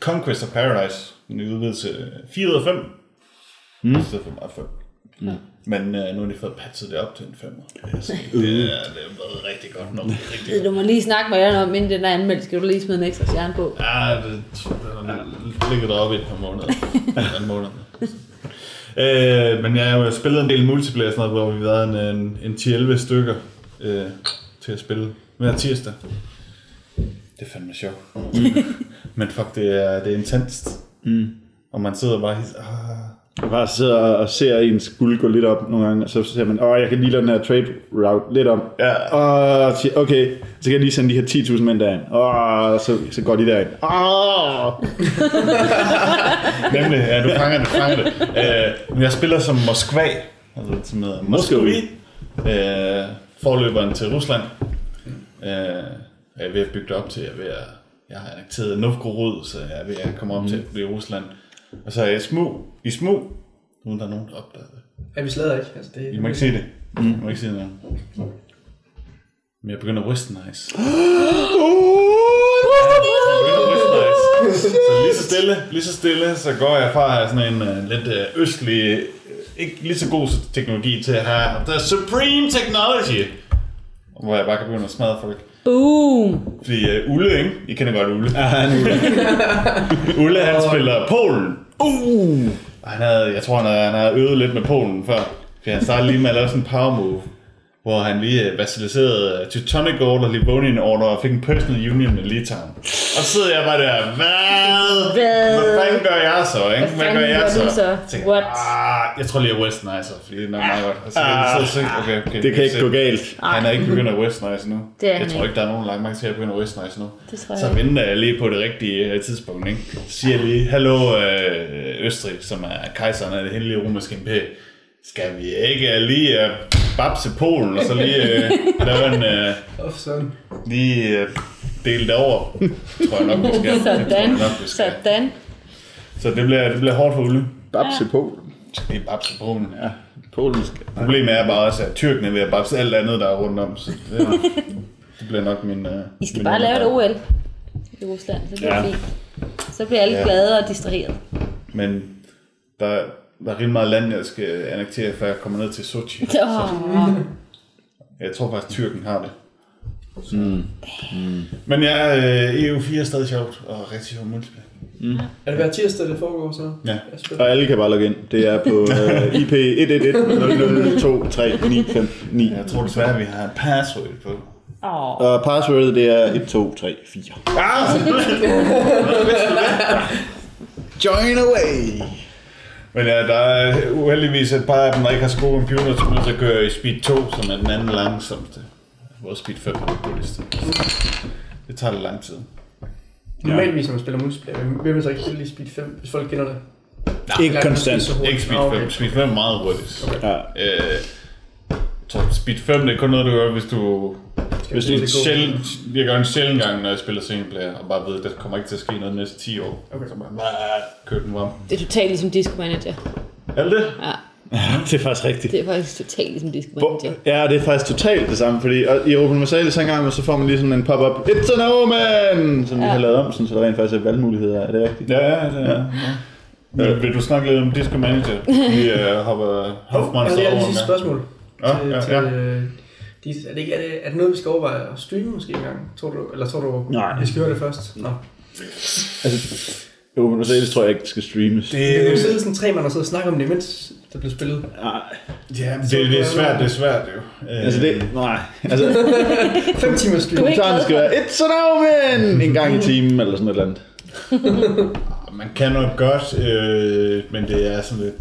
Conquest of Paradise en udvidelse 4 ud af 5. Mm. I stedet for bare 5. Mm. Men uh, nu har de fået patchet det op til en 5. Det, er, det er været rigtig godt nok. Rigtig Du må lige snakke med jer om, inden den er anmeldt, skal du lige smide en ekstra stjerne på. Ja, det, det har ligget deroppe i et par måneder. en måned. Øh, men jeg har jo spillet en del multiplayer, sådan noget, hvor vi har været en, en, en 10-11 stykker øh, til at spille hver tirsdag. Det er fandme sjovt. men fuck, det er, det er intenst. Mm. Og man sidder bare helt... Jeg bare sidder og ser ens guld gå lidt op nogle gange, og så ser man, åh, jeg kan lige lade den her trade route lidt om. Ja. Og siger, okay, så kan jeg lige sende de her 10.000 mænd derind. Åh, så, så går de derind. Åh! Nemlig, ja, du fanger det, fanger det. Øh, men jeg spiller som Moskva, Altså, som hedder Moskvi. Øh, forløberen til Rusland. Øh, jeg er ved at bygge det op til, jeg er ved at, jeg har annekteret Novgorod, så jeg er ved at komme op til at blive Rusland. Og så er jeg i smug, i smug, uden der er nogen, der opdager det. Ja, vi slader ikke. Altså, det, I må ikke sige det. Mm. I må ikke sige det. Men jeg begynder at westernize. Så lige så stille, lige så stille, så går jeg fra sådan en uh, lidt uh, østlig, uh, ikke lige så god teknologi til at have the supreme technology. Hvor jeg bare kan begynde at smadre folk. Boom! Fordi uh, Ulle, ikke? I kender godt Ulle. Ja, han er ude. Ulle, han spiller Polen. Uh! Han havde, jeg tror, han havde, han havde øvet lidt med Polen før. Fordi han startede lige med at lave sådan en power move. Hvor han lige øh, vassaliserede øh, Teutonic Order, Livonian Order og fik en personal union med Litauen. Og så sidder jeg bare der, hvad? Hvad? Hvad fanden gør jeg så, ikke? Hvad gør du så? Tænker, What? Ah, jeg tror lige, jeg westernizer, fordi det er nok meget godt. Og så, Ah, så, så, okay, okay, Det kan ikke gå galt. Han er ikke begyndt at westernize nu. Det er jeg tror ikke. der er nogen lang magt til at begynde at westernize nu. Det tror jeg så venter jeg lige på det rigtige øh, tidspunkt. Ikke? Så siger jeg lige, hallo øh, Østrig, som er kejseren af det hemmelige romerske imperium. Skal vi ikke lige babse Polen, og så lige uh, lave en, sådan. lige uh, dele det over? Tror jeg nok, vi skal. Det tror jeg Sådan. nok, vi skal. Sådan. Så det bliver, det bliver hårdt for Ulle. Babse Polen. Det er babse Polen. Ja, Polen skal. Problemet er bare også, at tyrkene er ved at babse alt andet, der er rundt om. Så det, det bliver nok min... Uh, I skal bare lave et OL i Rusland, så bliver det Ja. fint. Så bliver alle Ja. glade og distraheret. Men der, der er rimelig meget land, jeg skal annektere, før jeg kommer ned til Sochi. Oh. Jeg tror faktisk, Tyrken har det. Så. Mm. Men ja, øh, EU4 er stadig sjovt, og rigtig sjovt multiplayer. Er det hver tirsdag, det foregår så? Ja. Og alle kan bare logge ind. Det er på uh, IP 111 0023959. Jeg tror desværre, at vi har et password på. Oh. Og passwordet det er 1234. Ah! Join away! Men ja, der er uheldigvis et par af dem, der ikke har så gode computer, som nødt til at køre i Speed 2, som er den anden langsomste. Hvor Speed 5 er det hurtigste. Det tager lidt lang tid. Normalvis, når man spiller multiplayer, vil man så ikke spille i Speed 5, hvis folk kender det? Ikke er det konstant. Ikke Speed Ah, 5. okay. Speed 5 er meget hurtigt. Okay. Ja. Øh, så Speed 5 det er kun noget, du gør, hvis du... Skal Hvis vi det er det sjældent, jeg gør en sjældent gang, når jeg spiller singleplayer, og bare ved, at der kommer ikke til at ske noget de næste 10 år. Okay. Så bare, "Bah, kør den frem. Det er totalt ligesom Disco Manager. Er det det? Ja, Det er faktisk rigtigt. det er faktisk totalt ligesom Disco Manager. Ja, det er faktisk totalt det samme, fordi og i Europa så en gang, så får man lige sådan en pop-up, It's an omen! Som vi Ja. har lavet om, sådan, så der rent faktisk er valgmuligheder. Er det rigtigt? Ja, ja, det er. Ja. Men vil du snakke lidt om Disco Manager? Vi uh, hopper Hoffmann Jeg så har lige over et med. spørgsmål. Ja, til, ja, til, ja. øh, de, er, det ikke, er, det, er det noget, vi skal overveje at streame måske engang? Tror du, eller tror du, Nej. vi skal høre det først? Nå. Altså, Europa Universalis tror jeg ikke, det skal streames. Jo Det, sidde sådan tre mand og sidde og snakke om det, mens der bliver spillet. Nej, ja, det, det er svært, det er svært jo. Øh, altså det, nej. Altså, Fem timer stream. Er glad skal være, It's an omen! En gang i timen, eller sådan et eller andet. Man kan nok godt, øh, men det er sådan lidt...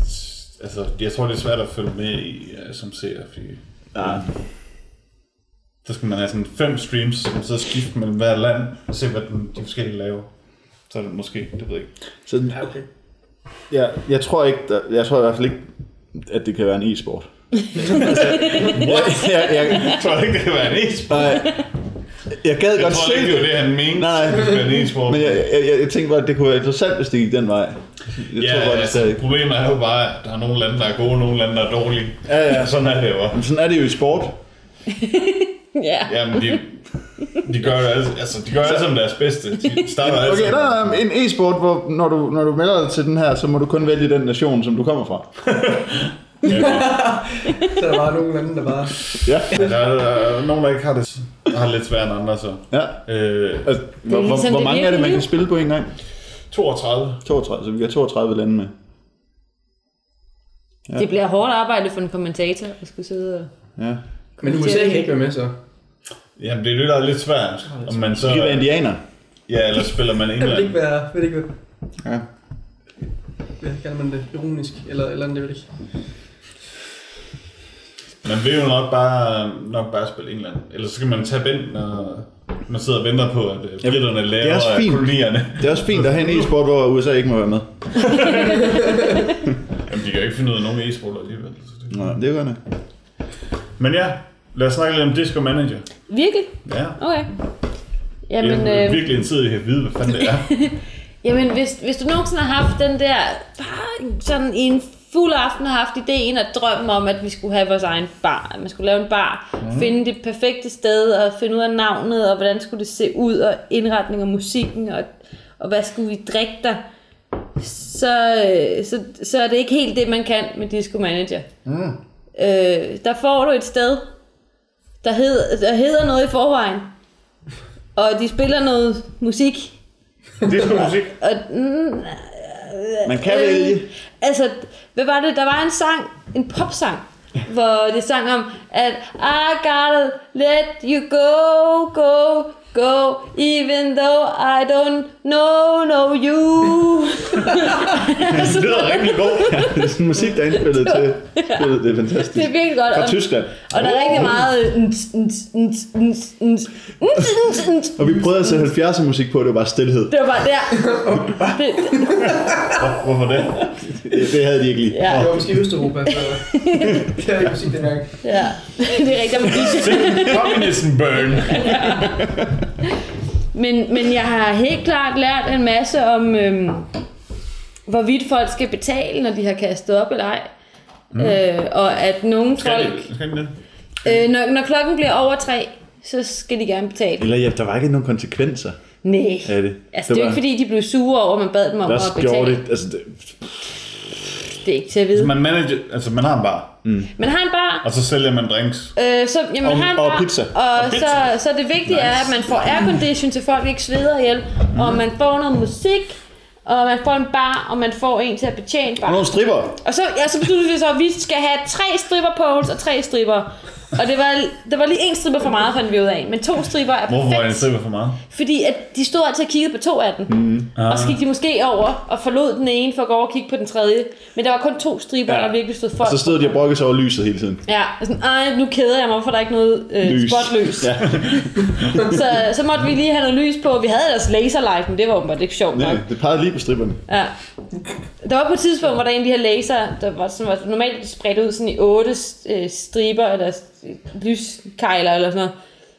Altså, jeg tror, det er svært at følge med i uh, som seer, fordi... Ja. Så skal man have sådan fem streams, man så skifte mellem hver land, og se, hvad den, de forskellige laver. Så er det måske, det ved jeg ikke. Så, Ja, okay. ja, jeg tror ikke, der, jeg tror i hvert fald ikke, at det kan være en e-sport. altså, jeg, jeg, jeg, Jeg tror ikke, det kan være en e-sport. nej, jeg gad Jeg godt tror se ikke, det var det, han mente. Nej. det. Men jeg, jeg, jeg, jeg tænkte bare, at det kunne være interessant, hvis det gik den vej. Jeg ja, tror godt, det altså, stadig. problemet er jo bare, at der er nogle lande, der er gode, og nogle lande, der er dårlige. Ja, ja. Sådan er det jo. Men sådan er det jo i sport. Ja. Jamen, de, de gør jo alle, altså, de gør alle sammen deres bedste. De starter Okay, der sammen. er en e-sport, hvor når du, når du melder dig til den her, så må du kun vælge den nation, som du kommer fra. Så er der bare nogle lande, der bare... Ja. Ja, der, er, der er nogen, der ikke har det, har lidt svært end andre, så. ja. Øh, Altså, hvor, hvor, ligesom hvor det mange er det, man kan spille på en gang? 32. 32, så vi have 32 lande med. Ja. Det bliver hårdt arbejde for en kommentator at skulle sidde og... Ja. Men USA kan ikke være med, så. Jamen, det er det, der er lidt svært. Om man så, kan være indianer. ja, eller spiller man Det vil ikke England. være... Vil det ikke være... Ja. Hvad kalder man det? Ironisk? Eller, eller andet, det jeg ikke. Man vil jo nok bare, nok bare spille England. Eller så skal man tage ind, når man sidder og venter på, at øh, britterne det er laver også fint. kolonierne. Det er også fint at have en e-sport, hvor USA ikke må være med. Jamen, de kan jo ikke finde ud af nogen e-sport alligevel. Så det... Nå, det er. Men ja, lad os snakke lidt om Disco Manager. Virkelig? Ja. Okay. Jamen, det er øh, virkelig en tid, jeg kan vide, hvad fanden det er. jamen hvis, hvis du nogensinde har haft den der, bare sådan i en fuld aften har haft ideen og drømmen om, at vi skulle have vores egen bar, at man skulle lave en bar, mm. finde det perfekte sted og finde ud af navnet, og hvordan skulle det se ud, og indretning og musikken, og, og hvad skulle vi drikke der, så, øh, så, så er det ikke helt det, man kan med Disco Manager. Mm. Øh, der får du et sted, der, hed, der hedder noget i forvejen, og de spiller noget musik, Disco musik. og, mm, Man kan øh, vælge. Altså, hvad var det? Der var en sang, en popsang, hvor det sang om, at I gotta let you go, go, go, even though I don't know, know you. Det lyder rigtig godt. Det er sådan musik, der er indspillet til. Det er fantastisk. Det er virkelig godt. Fra og- Tyskland. Og der er rigtig meget... Og vi prøvede at sætte 70'er musik på, det var bare stillhed. Det var bare der. Hvorfor det? Det, det havde de ikke lige. ja, Det var måske Østeuropa, så det havde ikke musik dengang. ja. Det er rigtigt, man DJ. Communism burn. Men, men jeg har helt klart lært en masse om, øhm, hvorvidt folk skal betale, når de har kastet op eller ej. Mm. Øh, og at nogle Skal folk, det? Skal det? øh, når, når klokken bliver over tre, så skal de gerne betale. Eller ja, der var ikke nogen konsekvenser Nej. det. Altså, det er jo ikke fordi, de blev sure over, at man bad dem om at betale. det, altså det, Det er ikke til at vide. Man manager, altså man har en bar, Man har en bar, og så sælger man drinks. øh, så jamen, man Og- har en og bar, pizza. Og, Og pizza. Så, så det vigtige er, at man får aircondition, til folk ikke sveder ihjel, og man får noget musik, og man får en bar, og man får en til at betjene og bar. nogle stripper. Og så, ja, så besluttede vi så, at vi skal have tre stripper poles og tre stripper. Og det var, der var lige en stripper for meget, fandt vi ud af. Men to stripper er Hvorfor var det en perfekt. stripper for meget? Fordi at de stod altid og kiggede på to af dem. Mm. Og så gik de måske over og forlod den ene for at gå over og kigge på den tredje. Men der var kun to stripper, Ja. ja. der virkelig stod folk. Og så stod de og brokkede sig over lyset hele tiden. Ja, og sådan, ej, nu keder jeg mig, hvorfor der er ikke noget øh, Lys. spotløs. Ja. så, så måtte vi lige have noget lys på. Vi havde ellers laserlight, men det var åbenbart ikke sjovt nok. Nej, det pegede lige på stripperne. Ja. Der var på et tidspunkt, hvor der er en af de her laser, der var, som var normalt spredt ud sådan i otte øh, striber, eller lyskejler eller sådan noget.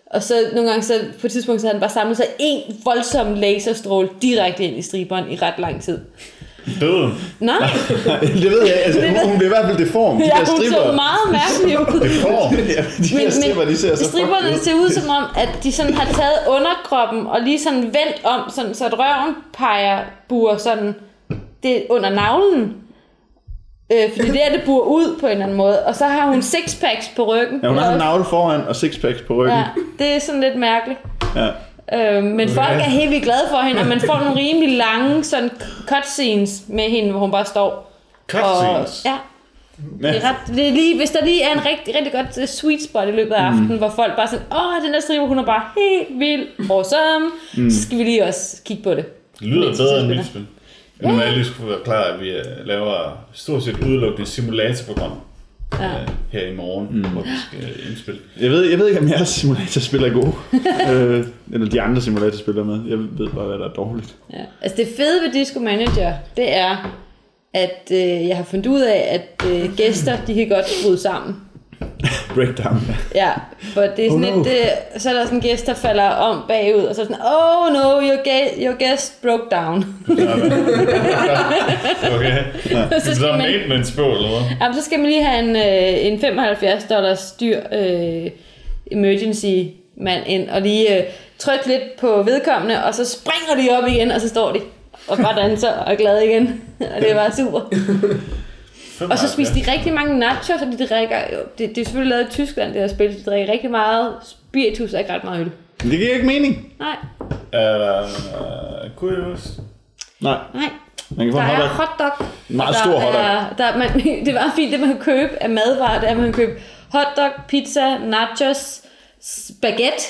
Og så nogle gange, så på et tidspunkt, så havde den bare samlet sig en voldsom laserstråle direkte ind i striberen i ret lang tid. Døden. Nej, det ved jeg, altså hun, hun blev i hvert fald deform. De ja, hun så stripper. meget mærkelig ud. Får. Ja, de der stripper, de ser så ud. ser ud som om, at de sådan har taget underkroppen og lige sådan vendt om, sådan, så at røven peger buer sådan det er under navlen. Øh, fordi det er, det buer ud på en eller anden måde. Og så har hun sixpacks på ryggen. Ja, hun har en navle foran og sixpacks på ryggen. Ja, det er sådan lidt mærkeligt. Ja. Øh, men folk er helt vildt glade for hende, og man får nogle rimelig lange sådan cutscenes med hende, hvor hun bare står. Cutscenes. Og, ja, det er, ret, det er lige, hvis der lige er en rigtig, rigtig godt øh, sweet spot i løbet af aftenen, mm. hvor folk bare sådan, åh, den der striber, hun er bare helt vildt awesome, mm. så skal vi lige også kigge på det. Det lyder bedre end mit spil. Nu må jeg lige skulle være klar, at vi øh, laver stort set udelukkende simulatorprogram Ja. øh, her i morgen, mm. hvor vi skal øh, indspille. Jeg ved, jeg ved ikke, om jeres simulatorspil er gode. øh, eller de andre simulatorspillere med. Jeg ved bare, hvad der er dårligt. Ja. Altså det fede ved Disco Manager, det er, at øh, jeg har fundet ud af, at øh, gæster, de kan godt bryde sammen. Breakdown. Ja, for det er sådan Oh no. lidt, øh, så er der sådan en gæst, der falder om bagud, og så er det sådan, oh no, your, ga- your guest broke down. Okay. så, Så skal er man, maintenance på, eller hvad? jamen, så skal man lige have en, øh, en 75 dollars dyr øh, emergency mand ind, og lige øh, trykke lidt på vedkommende, og så springer de op igen, og så står de og bare danser og er glade igen. og det er bare super. Og så spiser de rigtig mange nachos, og de drikker, det, det er selvfølgelig lavet i Tyskland, det her spil, de drikker rigtig meget spiritus og ikke ret meget øl. Men det giver ikke mening. Nej, Er der øh, kurios? Nej, nej. man kan få Der en er hotdog. hotdog. En meget Og stor der hotdog. Er, der, er, man, det var fint, det man kan købe af madvarer, det er, at man kan købe hotdog, pizza, nachos, spaghetti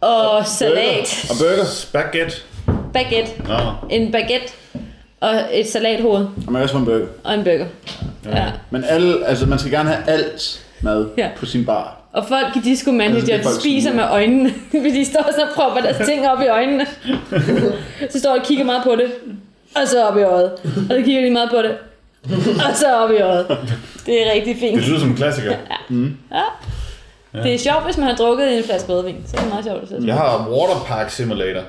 og salat. Og burger. Spaghetti. Baguette. Nå, En baguette og et salathoved Og man kan også få en burger. og en burger. Ja. Men alle, altså man skal gerne have alt mad Ja. på sin bar. Og folk i Disco Manager, Altså, de spiser med øjnene. Fordi de står så og propper deres ting op i øjnene. så står og kigger meget på det. Og så op i øjet. Og så kigger de meget på det. og så op i øjet. Det er rigtig fint. Det lyder som en klassiker. Det er sjovt, hvis man har drukket en flaske rødvin. Så er det meget sjovt at sætte. Jeg har Waterpark Simulator.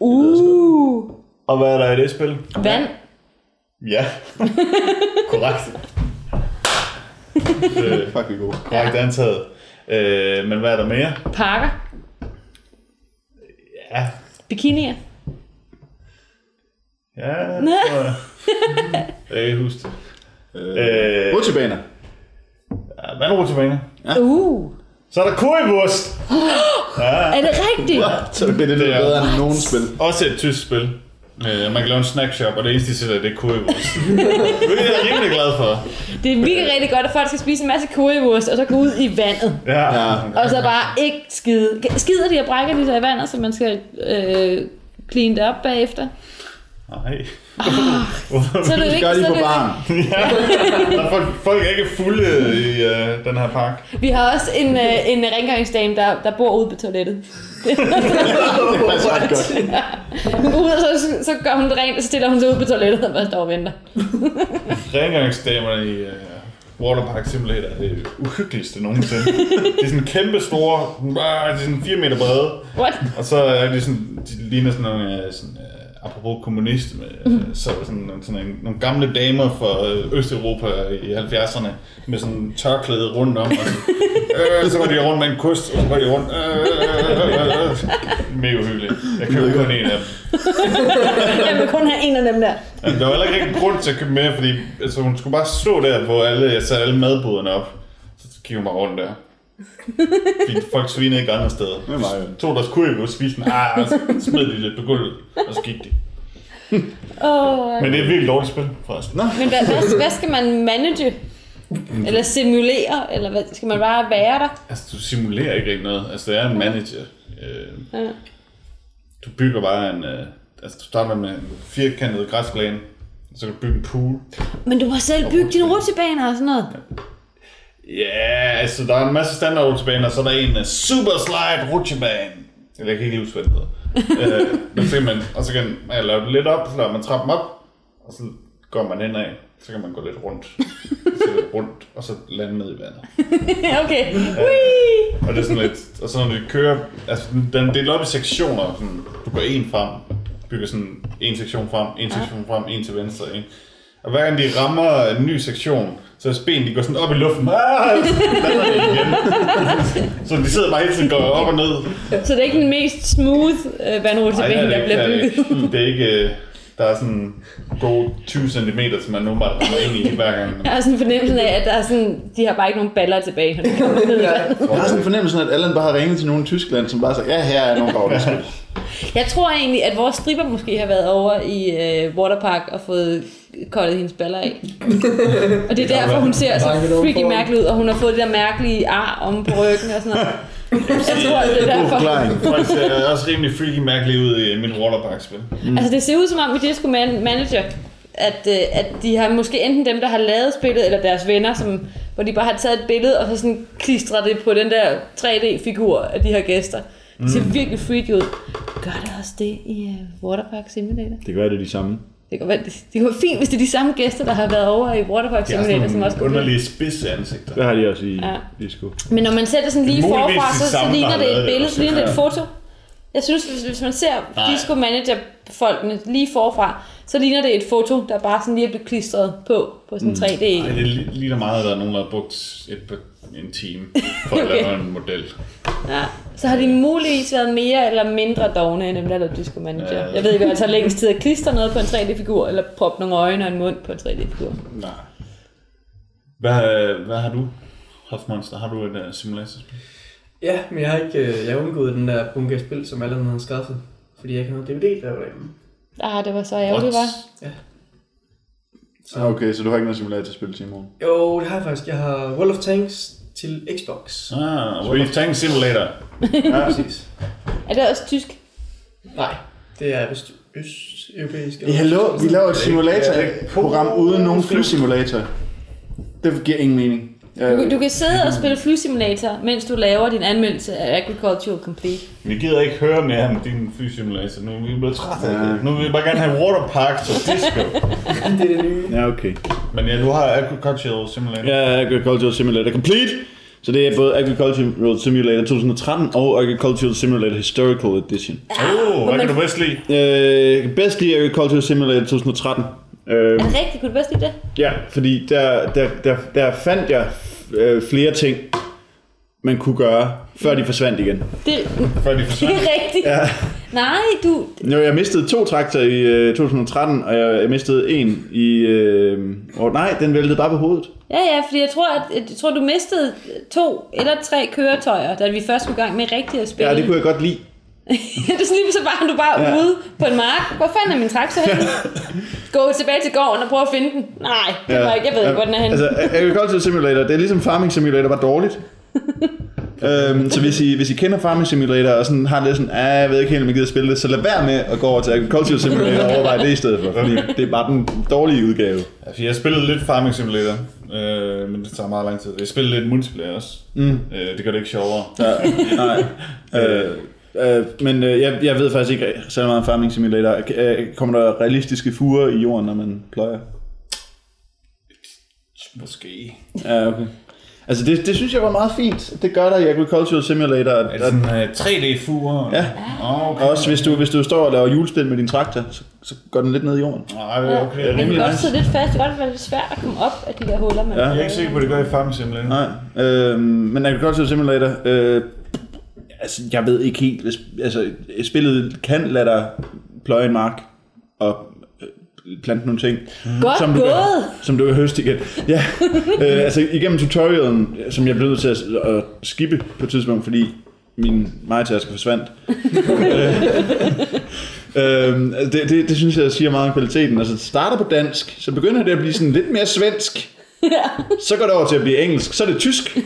Uh, Og hvad er der i det spil? vand. Ja, korrekt. øh, Fuck, vi er gode. korrekt antaget. Øh, men hvad er der mere? Parker. Ja, Bikinier. ja, det tror jeg. Jeg kan huske det. Øh, Rutsjebaner. ja, vandrutsjebaner. Uh. Så er der currywurst. Er det rigtigt? Så det bliver det, Det det er- bedre end nogen spil. Også et tysk spil. Øh, man kan lave en snackshop, og det eneste, de sætter, det er currywurst. det er jeg rimelig glad for. Det er virkelig rigtig godt, at folk skal spise en masse currywurst, og så gå ud i vandet. Ja. Ja. Og så bare ikke skide. Skider de og brækker de sig i vandet, så man skal øh, clean det op bagefter? Nej. Så er det Det ikke, gør de så på det, baren. Der er folk, folk er ikke fulde i uh, den her park. vi har også en, øh, en rengøringsdame, der, der bor ude på toilettet. Det er faktisk ret godt. Hun går ud, og så, så gør hun det rent, og så stiller hun sig ud på toilettet og bare står og venter. Rengøringsdamerne i uh, Waterpark Simulator er det uhyggeligste nogensinde. de er sådan kæmpe store, ah, de er sådan 4 meter brede. What? Og så er de sådan, de ligner sådan nogle, øh, sådan, øh, apropos kommunist, med, øh, så sådan, sådan en, nogle gamle damer fra øh, Østeuropa i 70'erne, med sådan tørklæde rundt om, og så, øh, så går de rundt med en kost, og så går de rundt, øh, øh, øh, øh. Mega uhyggeligt. Jeg købte kun en af dem. Jeg vil kun have en af dem der. Men der var heller ikke rigtig grund til at købe mere, fordi altså, hun skulle bare stå der, hvor alle, jeg satte alle madboderne op. Så gik hun bare rundt der. Fordi folk svinede ikke andre steder. Det er meget godt. Tog deres kurve og spiste den, ah, smed de lidt på gulvet, og så gik de. Oh, Men det er et virkelig dårligt spil, forresten. Nå. men hvad, hvad, hvad skal man manage? Eller simulere? Eller hvad, skal man bare være der? Altså, du simulerer ikke rigtig noget. Altså, det er en manager. Øh, Ja. du bygger bare en... Øh, altså, du starter med en firkantet græsplæne, så kan du bygge en pool. Men du må selv bygge dine rutsjebaner og sådan noget. Ja, altså der er en masse standard rutsjebaner, og så er der en uh, super slide rutsjebane. Eller jeg kan ikke lige huske, hvad det hedder. øh, men så kan man, og så kan man lave det lidt op, så lader man trappen op, og så går man indad, så kan man gå lidt rundt. Så lidt rundt, og så lande ned i vandet. okay. Whee! Og det er sådan lidt, og så når det kører, altså den er delt op i sektioner, sådan, du går en frem, bygger sådan en sektion frem, en sektion frem, en til venstre, en. Og hver gang de rammer en ny sektion, så er benene, de går sådan op i luften, ah, så de igen. så de sidder bare hele tiden går op og ned. Så det er ikke den mest smooth øh, det der bliver er det bygget. Det er ikke, øh, der er sådan gode 20 cm, som man normalt rammer ind i hver gang. Jeg har sådan en fornemmelse af, at der er sådan, de har bare ikke nogen baller tilbage, når de kommer ned i vandet. Jeg har sådan en fornemmelse af, at Allan bare har ringet til nogen i Tyskland, som bare siger, ja, her er nogle spil. Jeg tror egentlig, at vores stripper måske har været over i øh, Waterpark og fået koldet hendes baller af. og det er derfor, hun ser så freaky mærkelig ud, og hun har fået det der mærkelige ar om på ryggen og sådan noget. Jeg tror, det er derfor. Folk ser også rimelig freaky mærkeligt ud i min Waterpark-spil. Altså det ser ud som om i Disco Man Manager, at, øh, at de har måske enten dem, der har lavet spillet, eller deres venner, som, hvor de bare har taget et billede, og så sådan klistret det på den der 3D-figur af de her gæster. Det ser virkelig freaky ud. Gør det også det i uh, Waterpark Simulator? Det være, det de samme. Det kunne, være, det kunne være fint, hvis det er de samme gæster, der har været over i Waterpark Simulator, som også kunne underlige spidse ansigter. Det har de også i Ja. disco. Men når man sætter sådan lige Muligvis forfra, så, så ligner det et det billede, så ligner det et foto. Jeg synes, hvis, hvis man ser Nej. Disco Manager folkene lige forfra, så ligner det et foto, der bare sådan lige er blevet klistret på, på sådan en 3D. Ej, det li- ligner meget, at der er nogen, der har brugt et, en time for at Okay. lave en model. Ja. Så har de muligvis været mere eller mindre dogne end dem, der lavede Disco Manager. Ja. Jeg ved ikke, om det tager længst tid at klistre noget på en 3D-figur, eller proppe nogle øjne og en mund på en 3D-figur. Nej. Hvad, hvad har du haft, Monster? Har du et uh, simulatorspil? Ja, men jeg har ikke øh, jeg har undgået den der bunke af spil, som alle har skaffet. Fordi jeg ikke har noget DVD, der var derhjemme. Ah, det var så ærgerligt, var. Ah, okay, så du har ikke noget simulatorspil, Simon? Jo, det har jeg faktisk. Jeg har World of Tanks til Xbox. Ah, of Tanks Simulator. Ja, præcis. Er det også tysk? Nej, det er vist øst-europæisk. Ja, hallo, vi laver et simulator-program uden nogen flysimulator. Det giver ingen mening. Du, du kan sidde og spille flysimulator, mens du laver din anmeldelse af Agricultural Complete. Vi gider ikke høre mere om din flysimulator nu. Vi er blevet trætte af det. Nu vil vi bare gerne have waterparks og disco. det er det nye. Ja, okay. Men ja, du har Agricultural Simulator. Ja, Agricultural Simulator Complete. Så det er både Agricultural Simulator 2013 og Agricultural Simulator Historical Edition. Åh, oh, hvad kan du bedst lide? Øh, bedst lige Agricultural Simulator 2013. Øh, Er det rigtigt? Kunne du bedst lide det? ja, fordi der, der, der, der fandt jeg øh, flere ting, man kunne gøre, før de forsvandt igen. Det, Før de det forsvandt. er rigtigt. Ja. Nej, du... Jo, jeg mistede to traktorer i øh, 2013, og jeg, jeg mistede en i... Øh, oh, nej, den væltede bare på hovedet. Ja, ja, fordi jeg tror, at, jeg tror, du mistede to eller tre køretøjer, da vi først skulle i gang med rigtigt at spille. Ja, det kunne jeg godt lide. det er sådan lige så bare, du bare Ja. ja. ude på en mark. Hvor fanden er min traktor henne? Gå tilbage til gården og prøve at finde den. Nej, det var ikke. Jeg ved ikke, hvor den er henne. Altså, Agricultural Simulator, det er ligesom Farming Simulator, bare dårligt. øhm, så hvis I, hvis I kender Farming Simulator og sådan, har lidt sådan, ah, jeg ved ikke helt, om jeg gider spille det, så lad være med at gå over til Agricultural Simulator og overveje det i stedet for, fordi det er bare den dårlige udgave. Altså, jeg spillede lidt Farming Simulator, øh, men det tager meget lang tid. Jeg spillede lidt multiplayer også. Mm. Øh, det gør det ikke sjovere. Ja, nej. Øh, øh, men øh, jeg, jeg ved faktisk ikke så meget om Farming Simulator. Øh, Kommer der realistiske fuger i jorden, når man pløjer? Måske. Ja, okay. Altså det, det synes jeg var meget fint. Det gør der i Agricultural Simulator. Er det sådan uh, 3D-fuger? Ja. Oh, okay. Og også hvis du, hvis du står og laver julespil med din traktor, så, så går den lidt ned i jorden. Nej, det er okay. Ja, rimelig kan sidde lidt fast. Det kan godt være lidt svært at komme op af de der huller, man Ja. Jeg er ikke sikker på, at det gør i Farming Simulator. Nej, øh, men Agricultural Simulator, øh, altså jeg ved ikke helt, hvis, altså spillet kan lade dig pløje en mark og øh, plante nogle ting. Godt som du gået! Kan, som du kan høste igen. Ja, øh, altså igennem tutorialen, som jeg blev nødt til at, at skippe på et tidspunkt, fordi min majtaske forsvandt. Øhm, det, det, det synes jeg siger meget om kvaliteten. Altså, det starter på dansk, så begynder det at blive sådan lidt mere svensk. Så går det over til at blive engelsk, så er det tysk.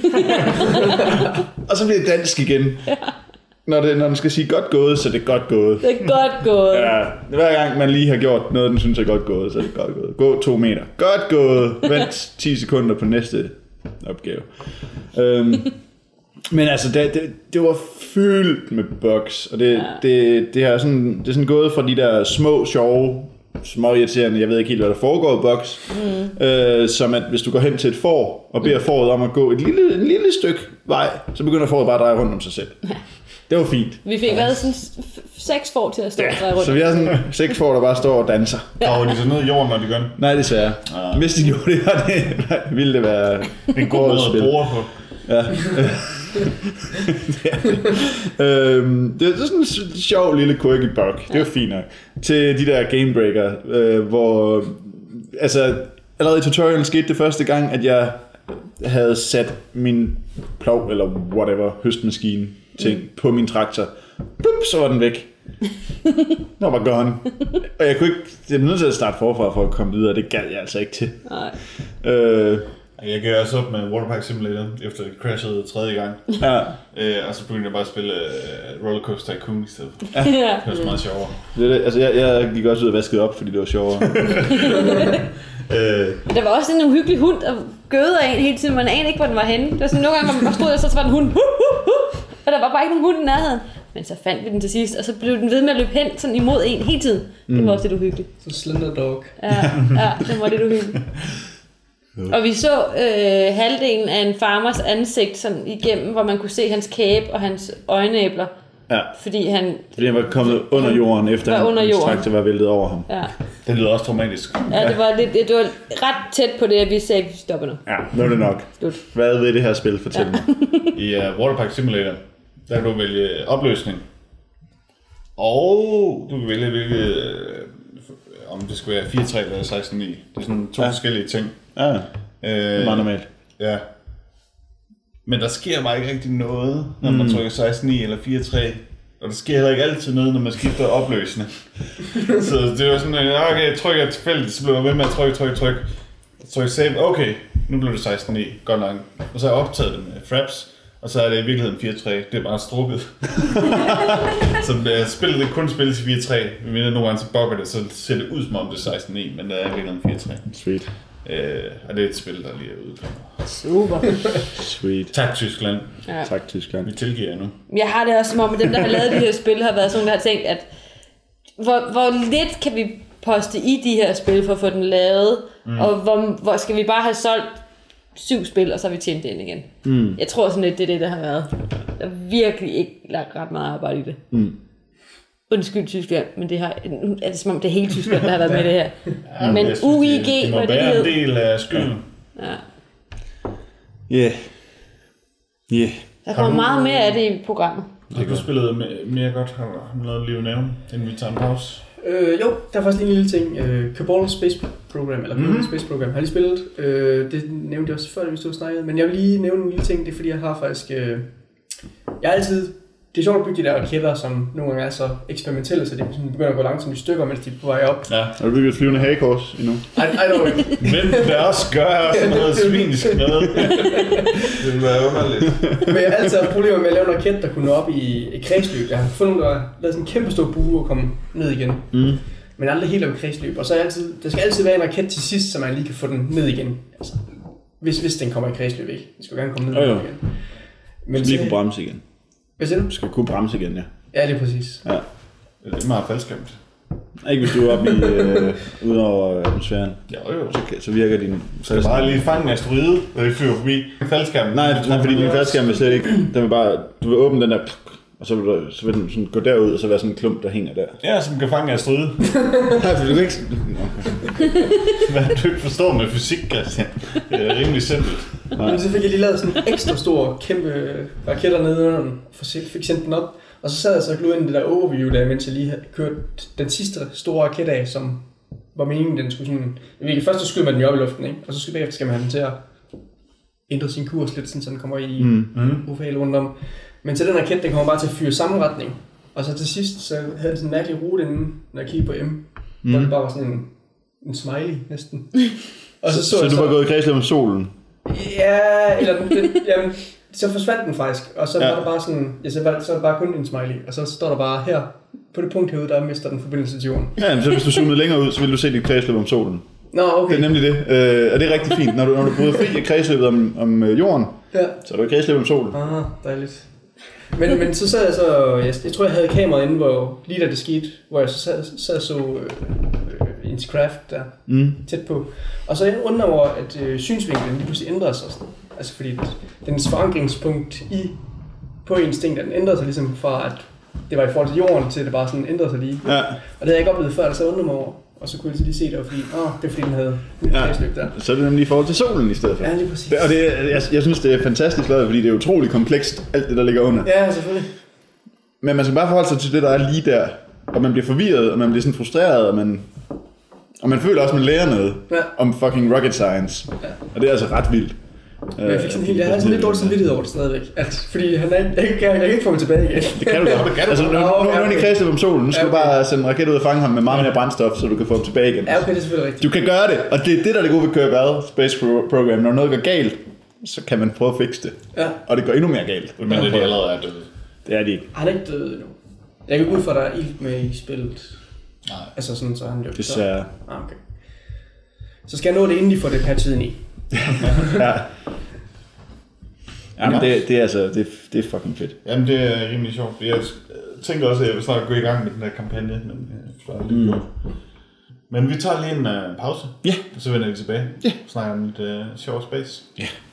og så bliver det dansk igen. Når, det, når den skal sige godt gået, så er det godt gået. Det er godt gået. Ja, hver gang man lige har gjort noget, den synes er godt gået, så er det godt gået. Gå to meter. Godt gået. Vent 10 sekunder på næste opgave. Øhm, men altså, det, det, det var fyldt med bugs, og det, ja. det, det, har sådan, det er sådan gået fra de der små, sjove, små irriterende, jeg ved ikke helt, hvad der foregår i bugs, mm. øh, som at hvis du går hen til et får, og beder fåret om at gå et lille, en lille stykke vej, så begynder fåret bare at dreje rundt om sig selv. Det var fint. Vi fik været sådan seks får til at stå og dreje rundt. Så vi har sådan seks får, der bare står og danser. Graver de så ned i jorden, når de gør det? Nej, desværre. Ah. Hvis de gjorde det, det, ville det være En god måde at bruge på. Ja. det, er det. øhm, det er sådan en sjov lille quirky bug. Det var fint nok. Til de der gamebreaker, øh, hvor... Altså, allerede i tutorialen skete det første gang, at jeg havde sat min plov, eller whatever, høstmaskine ting mm. på min traktor. Blup, så var den væk. Nå, var gone. Og jeg kunne ikke... Jeg blev nødt til at starte forfra for at komme videre, det gad jeg altså ikke til. Nej. Øh, Jeg gav også op med Waterpark Simulator, efter det crashede tredje gang. ja, Øh, og så begyndte jeg bare at spille uh, Rollercoaster Tycoon i stedet. Ja. Det var så meget sjovere. det, er det. Altså, jeg, jeg gik også ud og vaskede op, fordi det var sjovere. Øh, Der var også en uhyggelig hund, der gøede af en hele tiden. Man anede ikke, hvor den var henne. Det var sådan, nogle gange, hvor man bare stod der, så var den hund. Hu, hu, hu, og der var bare ikke nogen hund i nærheden. Men så fandt vi den til sidst, og så blev den ved med at løbe hen sådan imod en hele tiden. Det var også lidt uhyggeligt. Så Slender Dog. Ja, ja det var lidt uhyggeligt. Og vi så øh, halvdelen af en farmers ansigt sådan igennem, hvor man kunne se hans kæbe og hans øjenæbler. Ja, Fordi han... fordi han var kommet under jorden, efter Var under hans jorden. traktor var væltet over ham. Ja, det lyder også traumatisk. ja det, var lidt, det var ret tæt på det, at vi sagde, vi stopper nu. Ja, nu er det nok. Slut. Hvad ved det her spil fortælle mig? I uh, Waterpark Simulator, der kan du vælge opløsning. Og du kan vælge, hvilket, øh, om det skal være 4-3 eller 16-9. Det er sådan to Ja. ja. forskellige ting. Ja, det Øh, er meget normalt. Ja. Men der sker bare ikke rigtig noget, når man Mm. trykker 16-9 eller 4-3. Og der sker heller ikke altid noget, når man skifter opløsende. så det var sådan, at okay, jeg trykker tilfældigt, så blev jeg ved med at trykke, trykke, trykke. Så trykker save, okay, nu blev det 16-9, godt nok. Og så har jeg optaget det med fraps, og så er det i virkeligheden 4-3, det er bare strukket. så det, spillet det kun spilles i 4-3, men nogle gange så bugger det, så ser det ud som om det er 16-9, men det er i virkeligheden 4-3. Sweet. Øh, og det er et spil, der lige er udkommet. Super. Sweet. Tak, Tyskland. Ja. Tak, Tyskland. Vi tilgiver nu. Jeg har det også som om, at dem, der har lavet de her spil, har været sådan, der har tænkt, at hvor, hvor lidt kan vi poste i de her spil for at få den lavet, mm. og hvor, hvor skal vi bare have solgt syv spil, og så har vi tjent det ind igen. Mm. Jeg tror sådan lidt, det er det, der har været. Der er virkelig ikke lagt ret meget arbejde i det. Mm. Undskyld Tyskland, men det har, er det som om det er hele Tyskland, der har været med det her. Men Jeg synes, UIG, det, det må er det, være det en del af skylden. Ja. Yeah. Yeah. Der kommer meget mere af det i programmet. Har du spillet me- mere godt? Har du noget liv nævne, inden vi tager en pause? Øh, jo, der er faktisk lige en lille ting. Øh, Cabal Space Program, eller mm. Space Program, har lige spillet. Øh, det nævnte jeg også før, da vi stod og snakkede. Men jeg vil lige nævne en lille ting, det er fordi, jeg har faktisk... Øh, jeg har altid... Det er sjovt at bygge de der raketter, som nogle gange er så eksperimentelle, så de sådan begynder at gå langsomt i stykker, mens de er på vej op. Ja. Har du bygget et flyvende hagekors endnu? I, I know it. Men det også gør sådan noget svinisk noget. det vil være underligt. Men jeg har altid haft problemer med at lave en raket, der kunne nå op i et kredsløb. Jeg har fundet, der har lavet sådan en kæmpe stor bue og komme ned igen. Mm. Men aldrig helt i kredsløb. Og så er altid, der skal altid være en raket til sidst, så man lige kan få den ned igen. Altså, hvis, hvis den kommer i kredsløb, ikke? Den skal gerne komme ned jo. igen. Men Så lige kunne så, bremse igen. Hvad siger du? Du skal kunne bremse igen, ja. Ja, det er præcis. Ja. Det er meget faldskærmt. Ikke hvis du er oppe i, øh, ude over atmosfæren. Jo, jo. Så, så virker din... Så er bare lige fange en asteroide, og det flyver forbi. Faldskærmen. Nej, nej, fordi din faldskærm vil slet ikke... Den vil bare... Du vil åbne den der... Og så vil, du, så vil den sådan gå derud, og så være sådan en klump, der hænger der. Ja, som kan fange en asteroide. Nej, for du kan ikke... Hvad du ikke forstår med fysik, Christian. Det er rimelig simpelt. Men så fik jeg lige lavet sådan en ekstra stor, kæmpe raketter nede under den, for fik sendt den op. Og så sad jeg så og glod ind i det der overview der, mens jeg lige havde kørt den sidste store raket af, som var meningen, den skulle sådan... Jeg ved, først så skyder man den jo op i luften, ikke? Og så skal, bagefter skal man have den til at ændre sin kurs lidt, sådan, så den kommer i Mm. Mm. rundt om. Men så den raket, den kommer bare til at fyre samme retning. Og så til sidst, så havde den sådan en mærkelig rute inden, når jeg kiggede på M. Mm. Hvor det bare var sådan en, en smiley næsten. Og så så, Så jeg du var gået i kredsløb om solen? Ja, eller den, den, jamen, så forsvandt den faktisk, og så Ja. var der bare sådan, ja, så var, det- så var det bare kun en smiley, og så står der bare her, på det punkt herude, der mister den forbindelse til jorden. Ja, men så hvis du zoomede længere ud, så ville du se dit kredsløb om solen. Nå, okay. Det er nemlig det. Øh, og det er rigtig fint. Når du, når du bryder fri af kredsløbet om, om øh, jorden, Ja. så er du i kredsløb om solen. Ah, dejligt. Men, men så sad jeg så, jeg, jeg tror jeg havde kameraet inde, hvor lige da det skete, hvor jeg så sad, sad så øh, øh, ens craft der Mm. tæt på. Og så jeg undrer over, at øh, synsvinklen lige pludselig ændrede sig sådan. Altså fordi dens forankringspunkt i, på ens ting, den ændrede sig ligesom fra, at det var i forhold til jorden, til det bare sådan ændrede sig lige. Ja, Og det havde jeg ikke oplevet før, så jeg undrede mig over. Og så kunne jeg lige se det, var fordi, åh, det er fordi, den havde Ja. der. så er det nemlig i forhold til solen i stedet for. Ja, lige præcis. Det- Og det, jeg, jeg synes, det er fantastisk lavet, fordi det er utrolig komplekst, alt det, der ligger under. Ja, selvfølgelig. Men man skal bare forholde sig til det, der er lige der. Og man bliver forvirret, og man bliver sådan frustreret, og man, og man føler også, at man lærer noget Ja. om fucking rocket science. Ja. Og det er altså ret vildt. Men jeg fik sådan helt, jeg havde sådan lidt dårlig samvittighed over det stadigvæk. At, fordi han er ikke, jeg, kan, jeg kan ikke få ham tilbage igen. Det kan du det kan du altså, nu, nu, nu, nu er han i Okay. kredsløb om solen. Nu skal Ja, du okay. bare sende en raket ud og fange ham med meget mere brændstof, så du kan få ham tilbage igen. Ja, okay, det er selvfølgelig rigtigt. Du kan gøre det, og det er det, der er det gode ved Kerbal Space Pro- Program. Når noget går galt, så kan man prøve at fikse det. Ja. Og det går endnu mere galt. Men det de allerede er døde. Det er de ikke. Han er ikke død endnu. Jeg kan gå ud fra, at der er ild med i spillet. Nej. Altså sådan, så er han jo... Desværre. Så, ah, okay. Så skal jeg nå det, inden de får det patchet ind i. Ja. Jamen, det, det, er altså, det, det er fucking fedt. Jamen, det er rimelig sjovt. Jeg tænker også, at jeg vil snart gå i gang med den der kampagne, men jeg forstår aldrig mm. Men vi tager lige en uh, pause. Ja. Og så vender vi tilbage. Ja. Snakker om lidt uh, sjov space. Ja. Hej,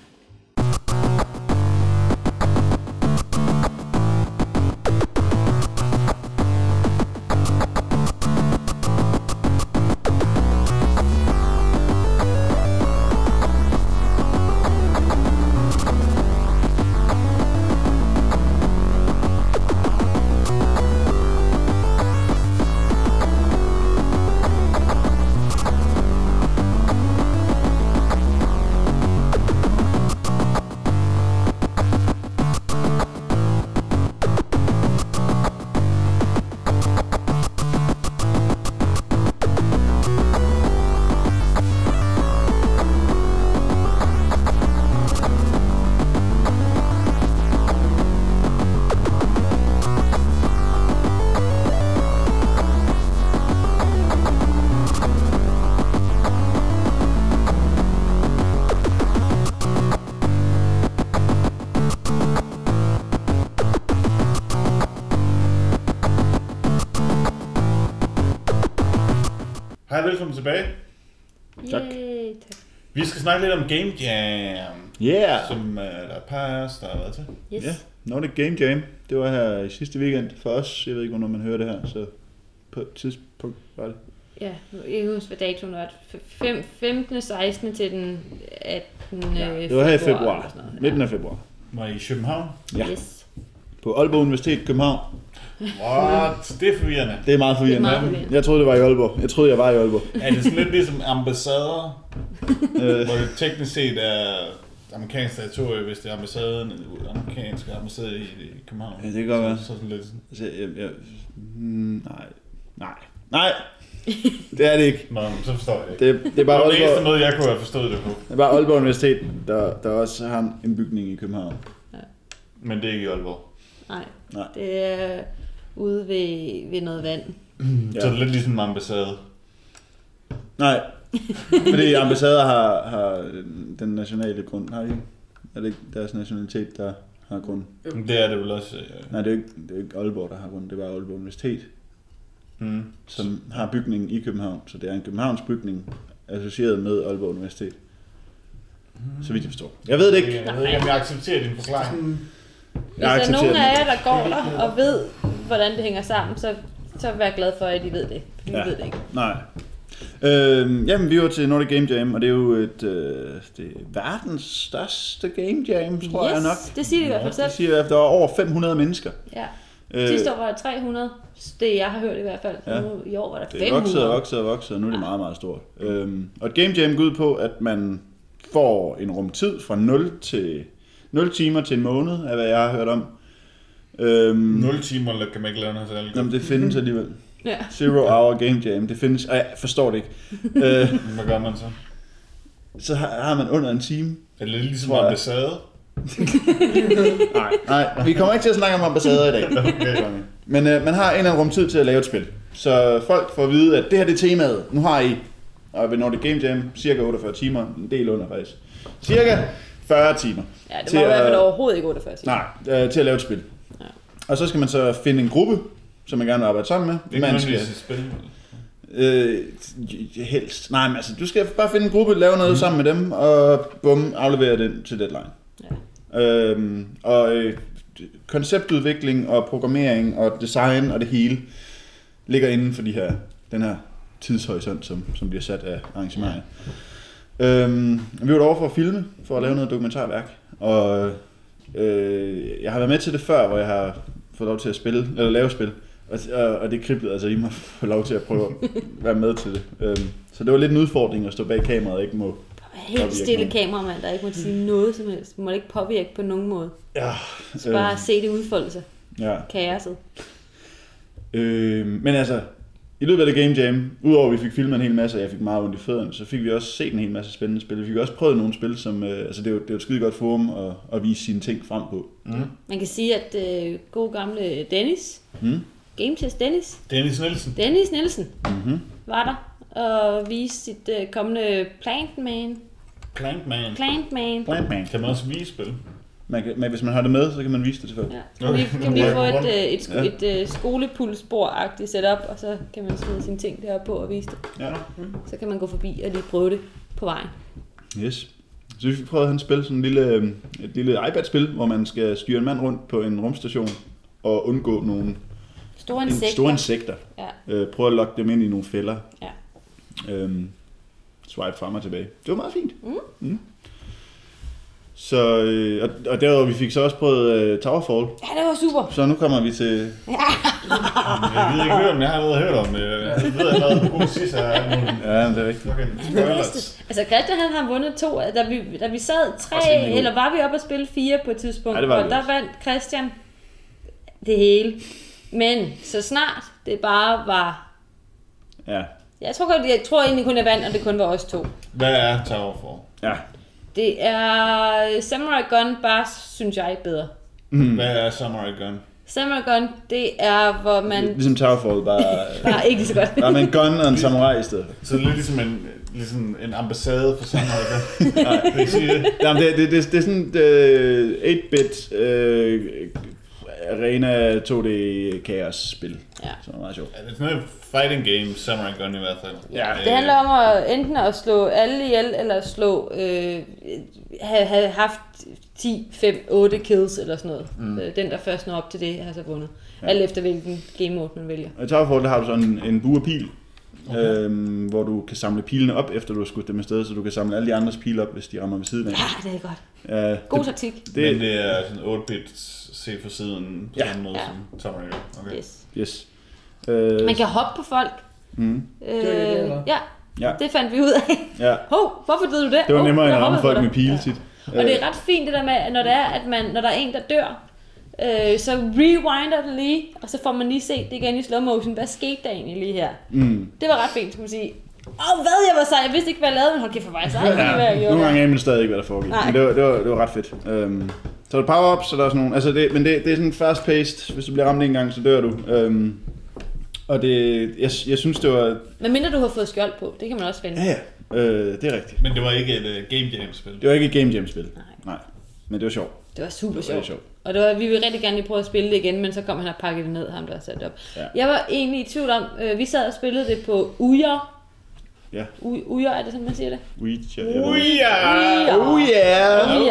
Game Jam, Yeah! som uh, der er et par af os, der har været til. Yes. Ja, Nordic Game Jam. Det var her i sidste weekend for os. Jeg ved ikke, hvornår man hører det her, så på et tidspunkt var det. Ja, jeg kan huske, hvad datoen var. Fem- 15. 16. til den 18. Ja, det var her i februar. Midten af februar. Var I i København? Ja. Yes. På Aalborg Universitet København. What? Det er forvirrende. Det er meget forvirrende. Det er meget forvirrende. Jeg troede, det var i Aalborg. Jeg troede, jeg var i Aalborg. Er det sådan lidt ligesom ambassader, Øh, hvor det teknisk set er amerikansk territorie, hvis det er ambassaden, amerikanske ambassade i, i København? Ja, det kan godt være. Så, så sådan lidt sådan. altså, jeg, jeg, mm, nej. Nej. Nej. Det er det ikke. Nå, så forstår jeg ikke. Det, det er Det bare var den eneste Aalborg, måde, jeg kunne have forstået det på. det er bare Aalborg Universitet, der, der også har en bygning i København. Men det er ikke i Aalborg. Nej. Nej. Det er ude ved, ved noget vand. Ja. Så det er lidt ligesom ambassade. Nej. Fordi ambassader har, har den nationale grund. Har de ikke? Er det ikke deres nationalitet, der har grund? Det er det vel også. Øh, Nej, det er ikke, det er ikke Aalborg, der har grund. Det er bare Aalborg Universitet, mm. som har bygningen i København. Så det er en Københavns bygning, associeret med Aalborg Universitet. Så vidt jeg forstår. Jeg ved det ikke. Jeg ved ikke, om jeg accepterer din forklaring. Sådan, Hvis der er nogen af jer, der går der og ved, hvordan det hænger sammen, så, så vær glad for, at I ved det. Vi Ja. ja. ved det ikke. Nej. Øhm, jamen, vi var til Nordic Game Jam, og det er jo et, øh, det er verdens største game jam, tror yes, jeg nok. det siger de i hvert fald Det selv. siger, at der var over 500 mennesker. Ja. Øh, Sidste år var der 300. Det jeg har hørt i hvert fald. Ja. Nu, I år var der Det 500. er vokset og vokset og vokset, og nu er det meget, meget stort. Øhm, og et game jam går ud på, at man får en rumtid fra 0 til 0 timer til en måned, af hvad jeg har hørt om. Øhm, 0 timer kan man ikke lave noget særligt. Jamen, det findes alligevel. Ja. Zero Hour Game Jam, det findes, og jeg forstår det ikke. øh, Hvad gør man så? så har, har man under en time. Er det lidt ligesom jeg. ambassade? Nej, nej, vi kommer ikke til at snakke om ambassader i dag. Okay. Men øh, man har en eller anden rumtid til at lave et spil. Så folk får at vide, at det her det er temaet. Nu har I, og ved Nordic Game Jam, cirka 48 timer, en del under faktisk. Cirka 40 timer. Ja, det til var i hvert fald overhovedet ikke 48 timer. Nej, øh, til at lave et spil. Ja. Og så skal man så finde en gruppe, som man gerne vil arbejde sammen med. Det man skal, nødvendigvis et spil. øh, helst. Nej, men altså, du skal bare finde en gruppe, lave noget mm. sammen med dem, og bum, aflevere den til deadline. Ja. Øhm, og øh, konceptudvikling og programmering og design og det hele ligger inden for de her, den her tidshorisont, som, som bliver sat af arrangementet. Øhm, vi var derovre for at filme, for at lave noget dokumentarværk, og øh, jeg har været med til det før, hvor jeg har fået lov til at spille, eller lave spil, og, og, og det kriblede altså i mig at få lov til at prøve at være med til det. Øhm, så det var lidt en udfordring at stå bag kameraet og ikke må... Helt stille kameramand, der ikke må sige noget som helst. Må ikke påvirke på nogen måde. Ja, Så bare se det udfolde sig. ja. Kaoset. Øh, men altså, i løbet af det Game Jam, udover at vi fik filmet en hel masse, og jeg fik meget ondt i fødderne, så fik vi også set en hel masse spændende spil. Vi fik også prøvet nogle spil, som, øh, altså det er jo, det er jo et skide godt forum at, at vise sine ting frem på. Mm. Man kan sige, at øh, god gamle Dennis, Mm. Game Test Dennis, Dennis Nielsen. Dennis Nielsen, Mm-hmm. var der og viste sit øh, kommende Plantman. Plankman. Plantman. Plantman. Kan man også vise spil? Man kan, men hvis man har det med, så kan man vise det til folk. Ja. Kan vi, kan vi få et, øh, et, et, et skolepulsbord-agtigt setup, og så kan man smide sine ting deroppe på og vise det. Ja. Så kan man gå forbi og lige prøve det på vejen. Yes. Så vi at han spille sådan en lille, øh, et lille iPad-spil, hvor man skal styre en mand rundt på en rumstation og undgå nogle Store en- insekter. store insekter. Ja, Øh, prøve at lokke dem ind i nogle fælder. ja. Øhm, swipe frem og tilbage. Det var meget fint. Mm. Mm. Så, øh, og, og derudover, vi fik så også prøvet øh, Towerfall. Ja, det var super. Så nu kommer vi til... Jeg ved ikke, om jeg har allerede hørt om det. Jeg ved allerede, hvor god sidst er. Nogle Ja, det er rigtigt. Altså Christian han har vundet to, da vi, da vi sad tre, eller var vi oppe og spille fire på et tidspunkt, Ja, det var og vi der også. vandt Christian det hele. Men så snart det bare var... Ja. Jeg tror, godt, jeg tror egentlig kun, jeg vandt, og det kun var os to. Hvad er Towerfall? Ja. Det er Samurai Gun, bare synes jeg bedre. Mm. Hvad er Samurai Gun? Samurai Gun, det er, hvor man... Ligesom Towerfall, bare, Bare ikke så godt. bare med en gun og en samurai i stedet. Så det er lidt ligesom en, ligesom en ambassade for Samurai Gun. Nej, det det. Jamen, det, det, det, er sådan et øh, 8-bit øh, arena 2D kaos spil. Ja. Så det er meget sjovt. Ja, det er sådan noget fighting game, Samurai Gun i hvert fald. Ja, Det handler om at enten at slå alle ihjel, eller slå, øh, have, have haft 10, 5, 8 kills eller sådan noget. Mm. Den, der først når op til det, har så vundet. Ja. Alt efter hvilken game mode man vælger. Og i Towerfall, der har du sådan en, en bue pil, okay. øhm, hvor du kan samle pilene op, efter du har skudt dem afsted, så du kan samle alle de andres pile op, hvis de rammer ved siden af. Ja, det er godt. Ja, God det, taktik. Det, det, Men det er sådan 8-bit set fra siden, på Ja. samme måde Ja. som Gun. Okay. Yes. yes. Øh, Man kan hoppe på folk. mm, Øh, det, eller? ja, ja, det fandt vi ud af. ja. Hov, hvorfor ved du det? Det var nemmere end jeg at ramme folk med pile tit. Og det er ret fint det der med, at når, det er, at man, når der er en, der dør, øh, så rewinder det lige, og så får man lige set det igen i slow motion. Hvad skete der egentlig lige her? Mm. Det var ret fint, skulle man sige. Åh, hvad jeg var sej. Jeg vidste ikke, hvad jeg lavede, men hold kæft for mig. Så jeg ikke, hvad jeg Ja, gjorde. nogle gange aner man stadig ikke, hvad der foregik. Nej. Men det var, det var, det var ret fedt. Um, så er der power ups, så der er sådan nogle, altså det, men det, det er sådan fast paced. Hvis du bliver ramt en gang, så dør du. Um, og det, jeg, jeg synes, det var, Men mindre du har fået skjold på, det kan man også finde. ja ja, øh, det er rigtigt. Men det var ikke et uh, game jam-spil. Det var ikke et game jam spil. Nej. Nej. Men det var sjovt. Det var super Det var sjovt. sjovt. Og det var, vi ville rigtig gerne lige prøve at spille det igen, men så kom han og pakkede det ned, ham der havde sat det op. Ja. Jeg var egentlig i tvivl om, øh, vi sad og spillede det på Ujer. Ja. U- Ujer, er det sådan, man siger det? WeChat. Uja! Uja. Oh yeah!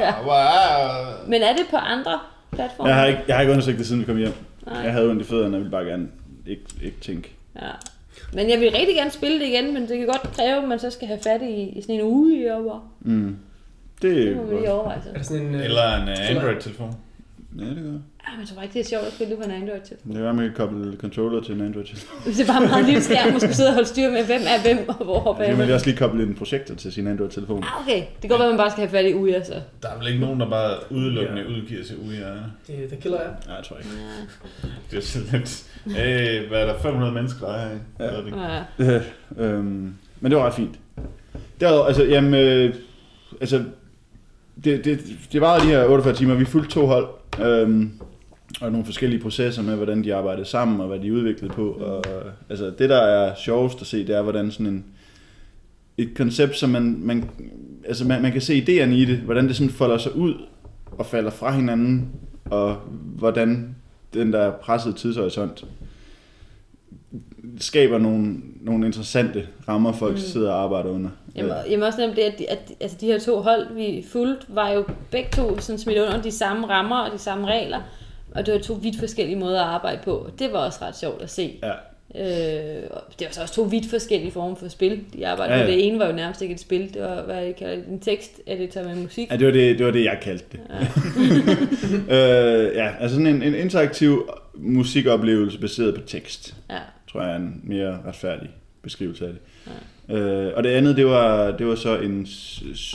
Ja. Wow. Men er det på andre platforme? Jeg har ikke, jeg har ikke undersøgt det, siden vi kom hjem. Nej. Jeg havde ondt i fødderne, og ville bare gerne ikke, ikke tænke. Ja. Men jeg vil rigtig gerne spille det igen, men det kan godt kræve, at man så skal have fat i, i sådan en uge over. Mm. Det Det er må vi lige overveje så. Er det sådan en... øh, Eller en uh, Android-telefon. Ja, det gør. Ja, men jeg tror ikke, det er sjovt at spille på en Android til. Det være, man kan koble controller til en Android til. Hvis det er bare meget lille skærm, man skal sidde og holde styr med, hvem er hvem og hvor Så kan man bagved. også lige koble en projektor til sin Android-telefon. Ah, okay. Det kan godt være, at man bare skal have fat i Uja, så. Der er vel ikke nogen, der bare udelukkende udgiver sig Uja. Det, det killer jeg. Nej, jeg tror ikke. Det er sådan lidt... Hey, hvad er der 500 mennesker, der er herinde? Ja. Ja. Ja. øhm, men det var ret fint. Derudover, altså, jamen, øh, altså, det, det, det var de her 48 timer, vi fulgte to hold, øhm, og nogle forskellige processer med, hvordan de arbejdede sammen, og hvad de udviklede på, og altså, det der er sjovest at se, det er, hvordan sådan en, et koncept, som man, man, altså man, man kan se idéerne i det, hvordan det sådan folder sig ud, og falder fra hinanden, og hvordan den der pressede tidshorisont skaber nogle, nogle interessante rammer, folk mm. sidder og arbejder under. Jamen, jamen også nemt det, at, de, at altså de her to hold, vi fulgte, var jo begge to sådan smidt under de samme rammer og de samme regler. Og det var to vidt forskellige måder at arbejde på. Det var også ret sjovt at se. Ja. Øh, det var så også to vidt forskellige former for spil, de arbejdede ja. ja. Det ene var jo nærmest ikke et spil, det var, hvad jeg kalder det, en teksteditor med musik. Ja, det var det, det, var det jeg kaldte det. Ja, øh, ja altså sådan en, en interaktiv musikoplevelse baseret på tekst, Ja. Tror jeg er en mere retfærdig beskrivelse af det. Ja. Øh, og det andet, det var, det var så en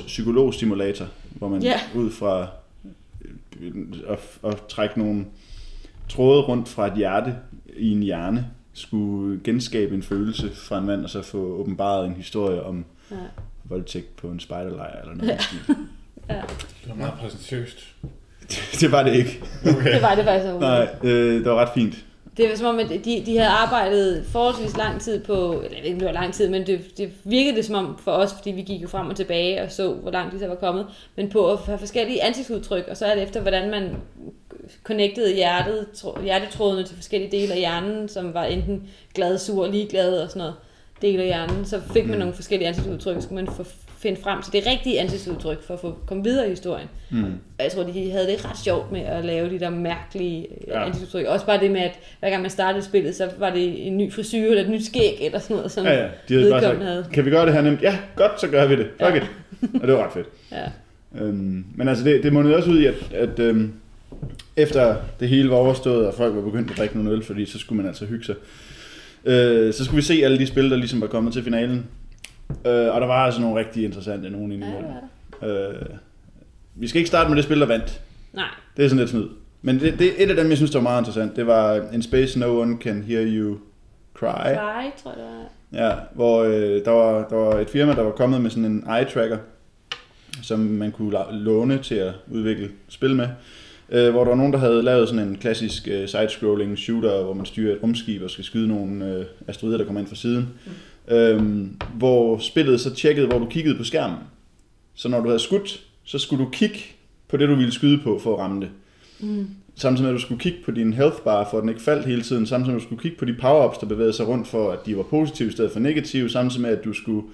psykologstimulator, hvor man Ja. ud fra øh, at, at trække nogle tråde rundt fra et hjerte i en hjerne, skulle genskabe en følelse fra en mand, og så få åbenbaret en historie om Ja. voldtægt på en spejderlejr eller noget. Ja. ja. Det var meget præsentøst. det var det ikke. Okay. Det var det faktisk overhovedet. Nej, øh, det var ret fint. Det var som om, at de, de havde arbejdet forholdsvis lang tid på, eller jeg ved ikke, om det var lang tid, men det, det virkede det som om for os, fordi vi gik jo frem og tilbage og så, hvor langt de så var kommet, men på at have forskellige ansigtsudtryk, og så er det efter, hvordan man connectede hjertet, hjertetrådene til forskellige dele af hjernen, som var enten glad, sur, ligeglad og sådan noget del af hjernen, så fik man Mm. nogle forskellige ansigtsudtryk, så skulle man få, finde frem til det rigtige ansigtsudtryk for at få komme videre i historien. Mm. Og jeg tror, de havde det ret sjovt med at lave de der mærkelige Ja. ja. ansigtsudtryk. Også bare det med, at hver gang man startede spillet, så var det en ny frisyr eller et nyt skæg eller sådan noget, som Ja, ja. De havde bare sagt, havde. kan vi gøre det her nemt? Ja, godt, så gør vi det. Fuck Ja. it. Og det var ret fedt. Ja. Øhm, men altså, det, det mundede også ud i, at, at øhm, efter det hele var overstået, og folk var begyndt at drikke nogle øl, fordi så skulle man altså hygge sig, øh, så skulle vi se alle de spil, der ligesom var kommet til finalen. Øh, og der var altså nogle rigtig interessante nogen inde Ja, var der. Øh, vi skal ikke starte med det spil, der vandt. Nej, Det er sådan lidt snyd. Men det, det, et af dem, jeg synes, der var meget interessant, det var In Space No One Can Hear You Cry. Cry, tror jeg, det var. Ja, hvor øh, der, var, der var et firma, der var kommet med sådan en eye tracker, som man kunne låne til at udvikle spil med. Øh, hvor der var nogen, der havde lavet sådan en klassisk øh, side-scrolling shooter, hvor man styrer et rumskib og skal skyde nogle øh, asteroider, der kommer ind fra siden. Mm. Øhm, hvor spillet så tjekkede, hvor du kiggede på skærmen. Så når du havde skudt, så skulle du kigge på det, du ville skyde på for at ramme det. Mm. samtidig med, at du skulle kigge på din health bar, for at den ikke faldt hele tiden, samtidig med, at du skulle kigge på de power-ups, der bevægede sig rundt, for at de var positive i stedet for negative, samtidig med, at du skulle, øh,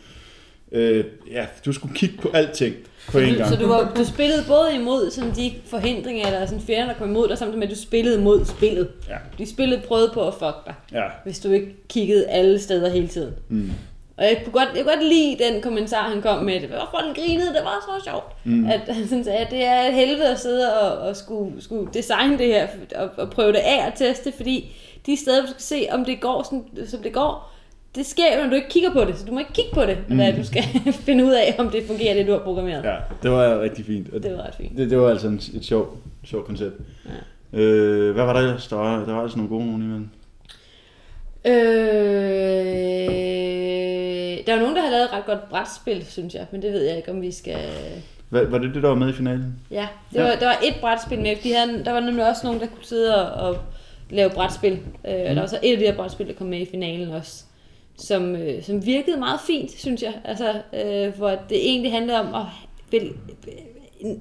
ja, du skulle kigge på alting på en gang. Så du, var, du spillede både imod sådan de forhindringer, eller sådan fjender, der kom imod dig, samtidig med, at du spillede mod spillet. Ja. De spillede prøvede på at fuck dig, Ja. hvis du ikke kiggede alle steder hele tiden. Mm. Og jeg kunne, godt, jeg kunne godt lide den kommentar, han kom med. Det var folk grinede, det var så sjovt. Mm. At han sådan sagde, at det er et helvede at sidde og, og skulle, skulle designe det her, og, og prøve det af og teste, fordi de steder, du skal se, om det går, sådan, som det går, det sker jo, når du ikke kigger på det. Så du må ikke kigge på det, mm. hvad du skal finde ud af, om det fungerer, det du har programmeret. ja, det var rigtig fint. Og Det var ret fint. det, det var altså en, et sjovt sjov koncept. Ja. Øh, hvad var der ellers? Der var, der var altså nogle gode nogle imellem. Øh, der er nogen, der har lavet et ret godt brætspil, synes jeg, men det ved jeg ikke, om vi skal... Hvad, var det det, der var med i finalen? Ja, det Ja. var, der var et brætspil med, fordi han, der var nemlig også nogen, der kunne sidde og, og lave brætspil. Øh, mm. Og der var så et af de her brætspil, der kom med i finalen også, som, øh, som virkede meget fint, synes jeg. Altså, øh, hvor det egentlig handler om at vil,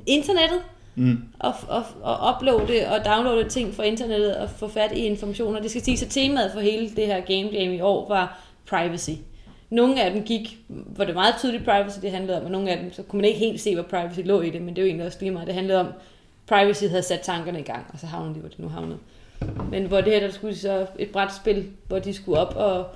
internettet, Mm. og, og, og uploade og downloade ting fra internettet og få fat i informationer. Det skal sige, så temaet for hele det her game jam i år var privacy. Nogle af dem gik, hvor det meget tydeligt privacy det handlede om, og nogle af dem, så kunne man ikke helt se, hvad privacy lå i det, men det er jo egentlig også lige meget. Det handlede om, privacy havde sat tankerne i gang, og så havnede de, hvor de nu havnede. Men hvor det her, der skulle så et brætspil, hvor de skulle op og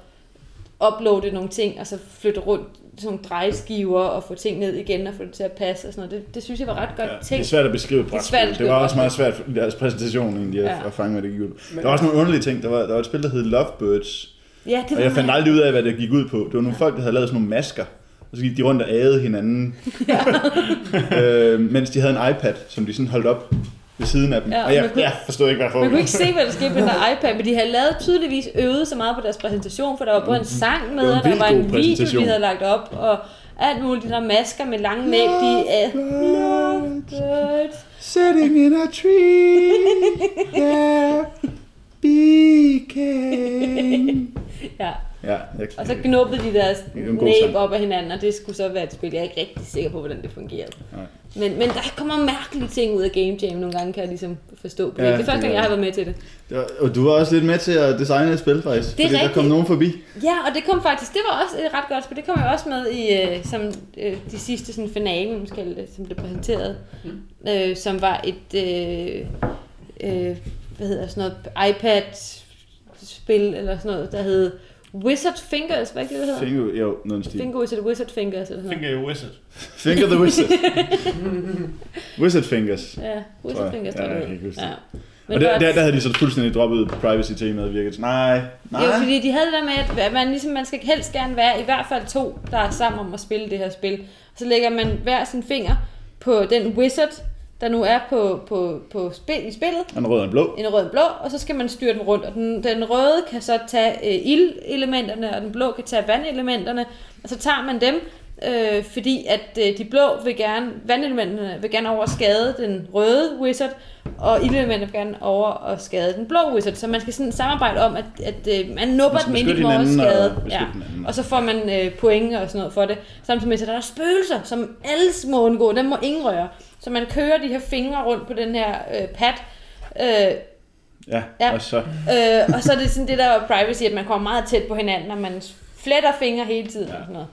uploade nogle ting, og så flytte rundt sådan nogle drejeskiver og få ting ned igen og få det til at passe og sådan noget. Det, det synes jeg var ret godt Ja, det er tænkt. svært at beskrive et Det. Det var også meget svært for deres præsentation egentlig at, Ja. at fange, hvad det gik ud. Der var også nogle underlige ting. Der var, der var et spil, der hed Lovebirds, Ja, det og var jeg fandt aldrig ud af, hvad det gik ud på. Det var nogle folk, der havde lavet sådan nogle masker, og så gik de rundt og adede hinanden, øh, mens de havde en iPad, som de sådan holdt op ved siden af dem. Ja, og og jeg, kunne- jeg forstod ikke, hvad Man kunne ikke se, hvad der skete på den iPad, men de havde lavet tydeligvis øvet så meget på deres præsentation, for der var både en sang med, og der var en video, de havde lagt op, og alt muligt, de der masker med lange næb, de er... Sitting in a tree, there became... Ja, Ja, jeg, og så knuppede de deres er næb op af hinanden, og det skulle så være et spil. Jeg er ikke rigtig sikker på, hvordan det fungerede. Nej. Men, men der kommer mærkelige ting ud af Game Jam nogle gange, kan jeg ligesom forstå. På Ja, det. det er første gang, jeg har jeg. været med til det. Det var, og du var også lidt med til at designe et spil, faktisk. Det er fordi der kom nogen forbi. Ja, og det kom faktisk, det var også et ret godt spil. Det kom jo også med i øh, som, øh, de sidste sådan, finale, måske, som blev præsenteret. Mm. Øh, som var et, øh, øh, hvad hedder sådan noget, iPad-spil, eller sådan noget, der hed Wizard Fingers, hvad er det, det hedder? Finger, jo, noget stil. Finger Wizard, Wizard Fingers, eller sådan noget. Finger Wizard. Finger the Wizard. Wizard Fingers. Ja, Tror Wizard jeg. Fingers, Ja, tror jeg, jeg det kan ikke huske ja. det. Men og det der, der, der havde de så fuldstændig droppet privacy-temaet, virkelig. Nej, nej. Jo, fordi de havde det der med, at man, ligesom, man skal helst gerne være i hvert fald to, der er sammen om at spille det her spil. Og så lægger man hver sin finger på den wizard, der nu er på, på, på spil, i spillet, En rød og en blå. en rød og en blå, og så skal man styre den rundt. Og den, den røde kan så tage øh, ildelementerne, og den blå kan tage vandelementerne, og så tager man dem, øh, fordi at øh, de blå vil gerne, vandelementerne vil gerne over at skade den røde wizard, og ildelementerne vil gerne over at skade den blå wizard. Så man skal sådan samarbejde om, at, at øh, man skal dem ind i beskytte over at hinanden og skade. beskytte Ja. Og så får man øh, point og sådan noget for det. Samtidig med, at der er spøgelser, som alle må undgå. Dem må ingen røre. Så man kører de her fingre rundt på den her øh, pad, øh, Ja, Ja. og så... Øh, og så er det sådan det der privacy, at man kommer meget tæt på hinanden, og man fletter fingre hele tiden og sådan noget.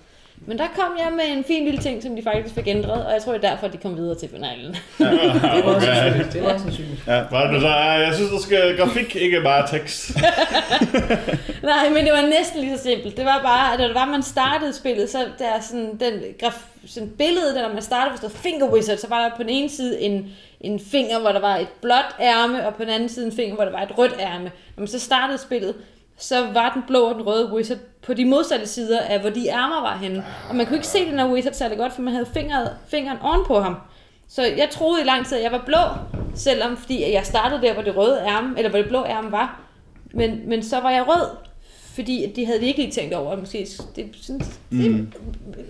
Men der kom jeg med en fin lille ting, som de faktisk fik ændret, og jeg tror, det er derfor, de kom videre til finalen. Det var Okay. Det var også sandsynligt. Ja. Var det så, jeg synes, der skal grafik, ikke bare tekst. Nej, men det var næsten lige så simpelt. Det var bare, at da det var, man startede spillet, så der er sådan den graf, sådan billede, der når man startede, hvis der stod Finger Wizard, så var der på den ene side en, en finger, hvor der var et blåt ærme, og på den anden side en finger, hvor der var et rødt ærme. Når man så startede spillet, så var den blå og den røde wizard på de modsatte sider af, hvor de ærmer var henne. Og man kunne ikke se den her wizard særlig godt, for man havde fingret, fingeren oven på ham. Så jeg troede i lang tid, at jeg var blå, selvom fordi jeg startede der, hvor det røde ærme, eller hvor det blå ærme var. Men, men så var jeg rød, fordi at de havde virkelig ikke tænkt over, måske det sådan, mm. det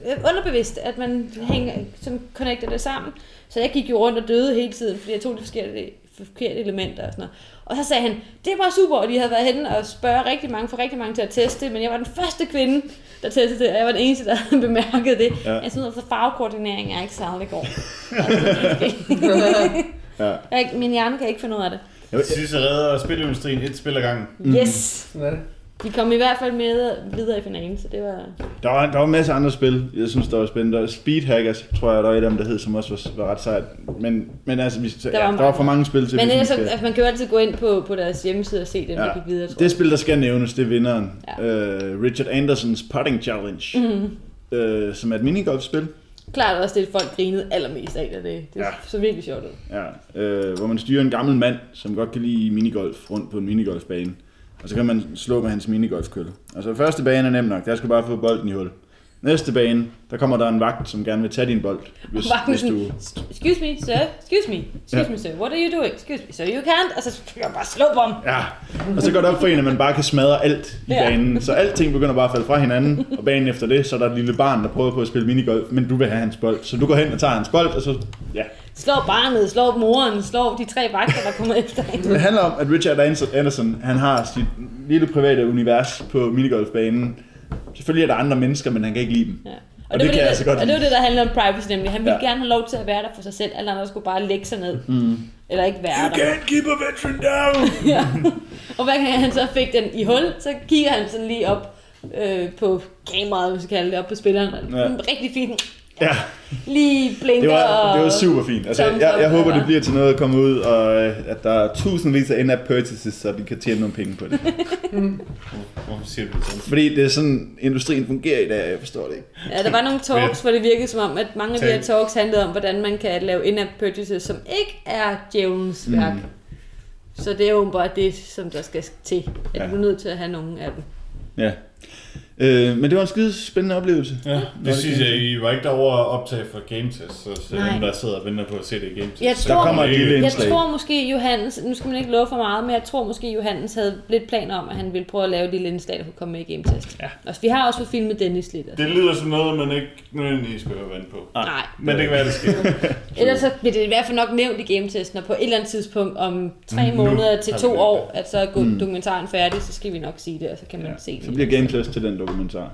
er underbevidst, at man hænger, som connecter det sammen. Så jeg gik jo rundt og døde hele tiden, fordi jeg tog de forskellige, forkerte elementer og sådan noget. Og så sagde han, det var super, og de havde været henne og spørge rigtig mange, for rigtig mange til at teste, men jeg var den første kvinde, der testede det, og jeg var den eneste, der havde bemærket det. Ja. Jeg synes, at farvekoordinering er ikke særlig god. Ja. Jeg, min hjerne kan ikke finde ud af det. Sidste redder spilindustrien et spil ad gangen. Yes! Sådan er det. De kom i hvert fald med videre i finalen, så det var... Der var, der var en masse andre spil, jeg synes, der var spændende. Der var Speed Hackers, tror jeg, der var et af dem, der hed, som også var, var ret sejt. Men, men altså, vi, der, var ja, der var for mange spil til, Men hvis ellers, vi så, skal- altså, man kan jo altid gå ind på, på deres hjemmeside og se dem, der Ja. gik videre, tror Det spil, der skal nævnes, det er vinderen. Ja. Øh, Richard Andersons Putting Challenge, mm-hmm. øh, som er et minigolfspil, Klart også det, folk grinede allermest af, det, det Ja. så virkelig sjovt ud. ja, øh, hvor man styrer en gammel mand, som godt kan lide minigolf rundt på en minigolfbane. Og så kan man slå med hans minigolfkølle. Altså første bane er nem nok, der skal du bare få bolden i hul. Næste bane, der kommer der en vagt, som gerne vil tage din bold. Hvis, hvis du... excuse me, sir, excuse me, excuse Ja. me, sir, what are you doing? Excuse me, sir, you can't. Og så kan jeg bare slå på ham. Ja, og så går det op for en, at man bare kan smadre alt i Ja. banen. Så alting begynder bare at falde fra hinanden, og banen efter det, så er der et lille barn, der prøver på at spille minigolf, men du vil have hans bold. Så du går hen og tager hans bold, og så, ja. Slå barnet, slå moren, slå de tre vagter, der kommer efter en. Det handler om, at Richard Anderson, han har sit lille private univers på minigolfbanen. Selvfølgelig er der andre mennesker, men han kan ikke lide dem. Ja. Og det var kan jeg altså godt Og det var lide. det, der handler om privacy nemlig. Han ville Ja. gerne have lov til at være der for sig selv. Alle andre skulle bare lægge sig ned. Mm. Eller ikke være der. Can't keep a veteran down! Ja. Og hver gang han så fik den i hul, så kigger han sådan lige op øh, på kameraet, hvis vi kalder det, op på spilleren. Ja. Rigtig fint. Ja, Lige blinker det var, og... det var super fint. Altså, jeg, jeg håber, det bliver til noget at komme ud, og øh, at der er tusindvis af in-app purchases, så vi kan tjene nogle penge på det. Hvorfor siger du det sådan? Fordi det er sådan, industrien fungerer i dag, jeg forstår det ikke. Ja, der var nogle talks, hvor det virkede som om, at mange af de her talks handlede om, hvordan man kan lave in-app purchases, som ikke er djævelens værk. Så det er jo bare det, som der skal til. At Ja. du er nødt til at have nogle af dem. Ja. Øh, men det var en skide spændende oplevelse. Ja, det det synes jeg, I var ikke derovre at optage for Game Test, så, så dem, der sidder og venter på at se det i Game Test. Jeg så tror- kommer et lille Jeg indslag. tror måske, Johannes, nu skal man ikke love for meget, men jeg tror måske, Johannes havde lidt planer om, at han ville prøve at lave et lille indslag, der kunne komme med i Game Test. Ja. Altså, vi har også fået filmet Dennis lidt. Altså. Det lyder som noget, man ikke nødvendigvis behøver at vente på. Nej. Men det kan være, det sker. Ellers så bliver det i hvert fald nok nævnt i Game-testen, og på et eller andet tidspunkt om tre Nu måneder til to det. år, at så er mm. dokumentaren færdig, så skal vi nok sige det, og så kan man Ja, se så den. bliver Game Test til den dokumentar.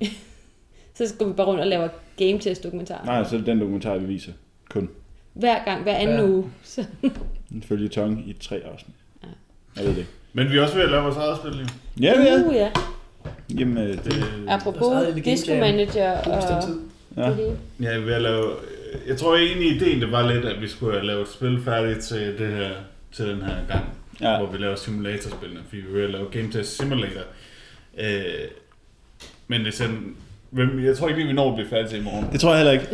Så skal vi bare rundt og lave Game-test dokumentar. Nej, så er det den dokumentar, vi viser. Kun. Hver gang, hver anden Ja. uge. Så. En følge tong i tre afsnit. Jeg ved det. Men vi er også ved at lave vores eget spil lige. Ja, vi er. Uh, ja. Jamen, øh, det, Det, Apropos Disco game. Manager og ja. ja, vi er lave... Jeg tror egentlig, ideen det var lidt, at vi skulle have lavet et spil færdigt til, det her, til den her gang. Ja. Hvor vi laver simulatorspillene, fordi vi er at lave Game Test Simulator. Øh, men det er sådan... Jeg tror ikke lige, vi når at blive færdige til i morgen. Det tror jeg heller ikke.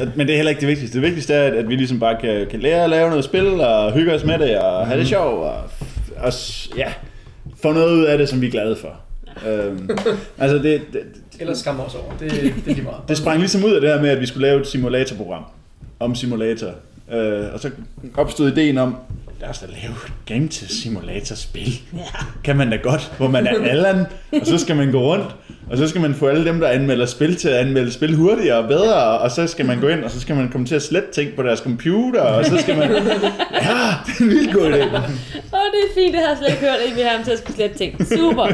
øh, men det er heller ikke det vigtigste. Det vigtigste er, at, at vi ligesom bare kan, kan lære at lave noget spil, og hygge os med det, og have det sjovt, og, og ja, få noget ud af det, som vi er glade for. Øhm, altså det, det, Ellers skammer os over. Det, det er lige meget. det sprang ligesom ud af det her med, at vi skulle lave et simulatorprogram om simulator. Øh, og så opstod ideen om, lad os da lave et game til simulatorspil. Ja. Kan man da godt, hvor man er Allan, og så skal man gå rundt, og så skal man få alle dem, der anmelder spil, til at anmelde spil hurtigere og bedre, og så skal man gå ind, og så skal man komme til at slette ting på deres computer, og så skal man... Ja, det er en vildt god idé. Åh, det er fint, det har jeg slet ikke hørt, at vi har ham til at skulle slette ting. Super.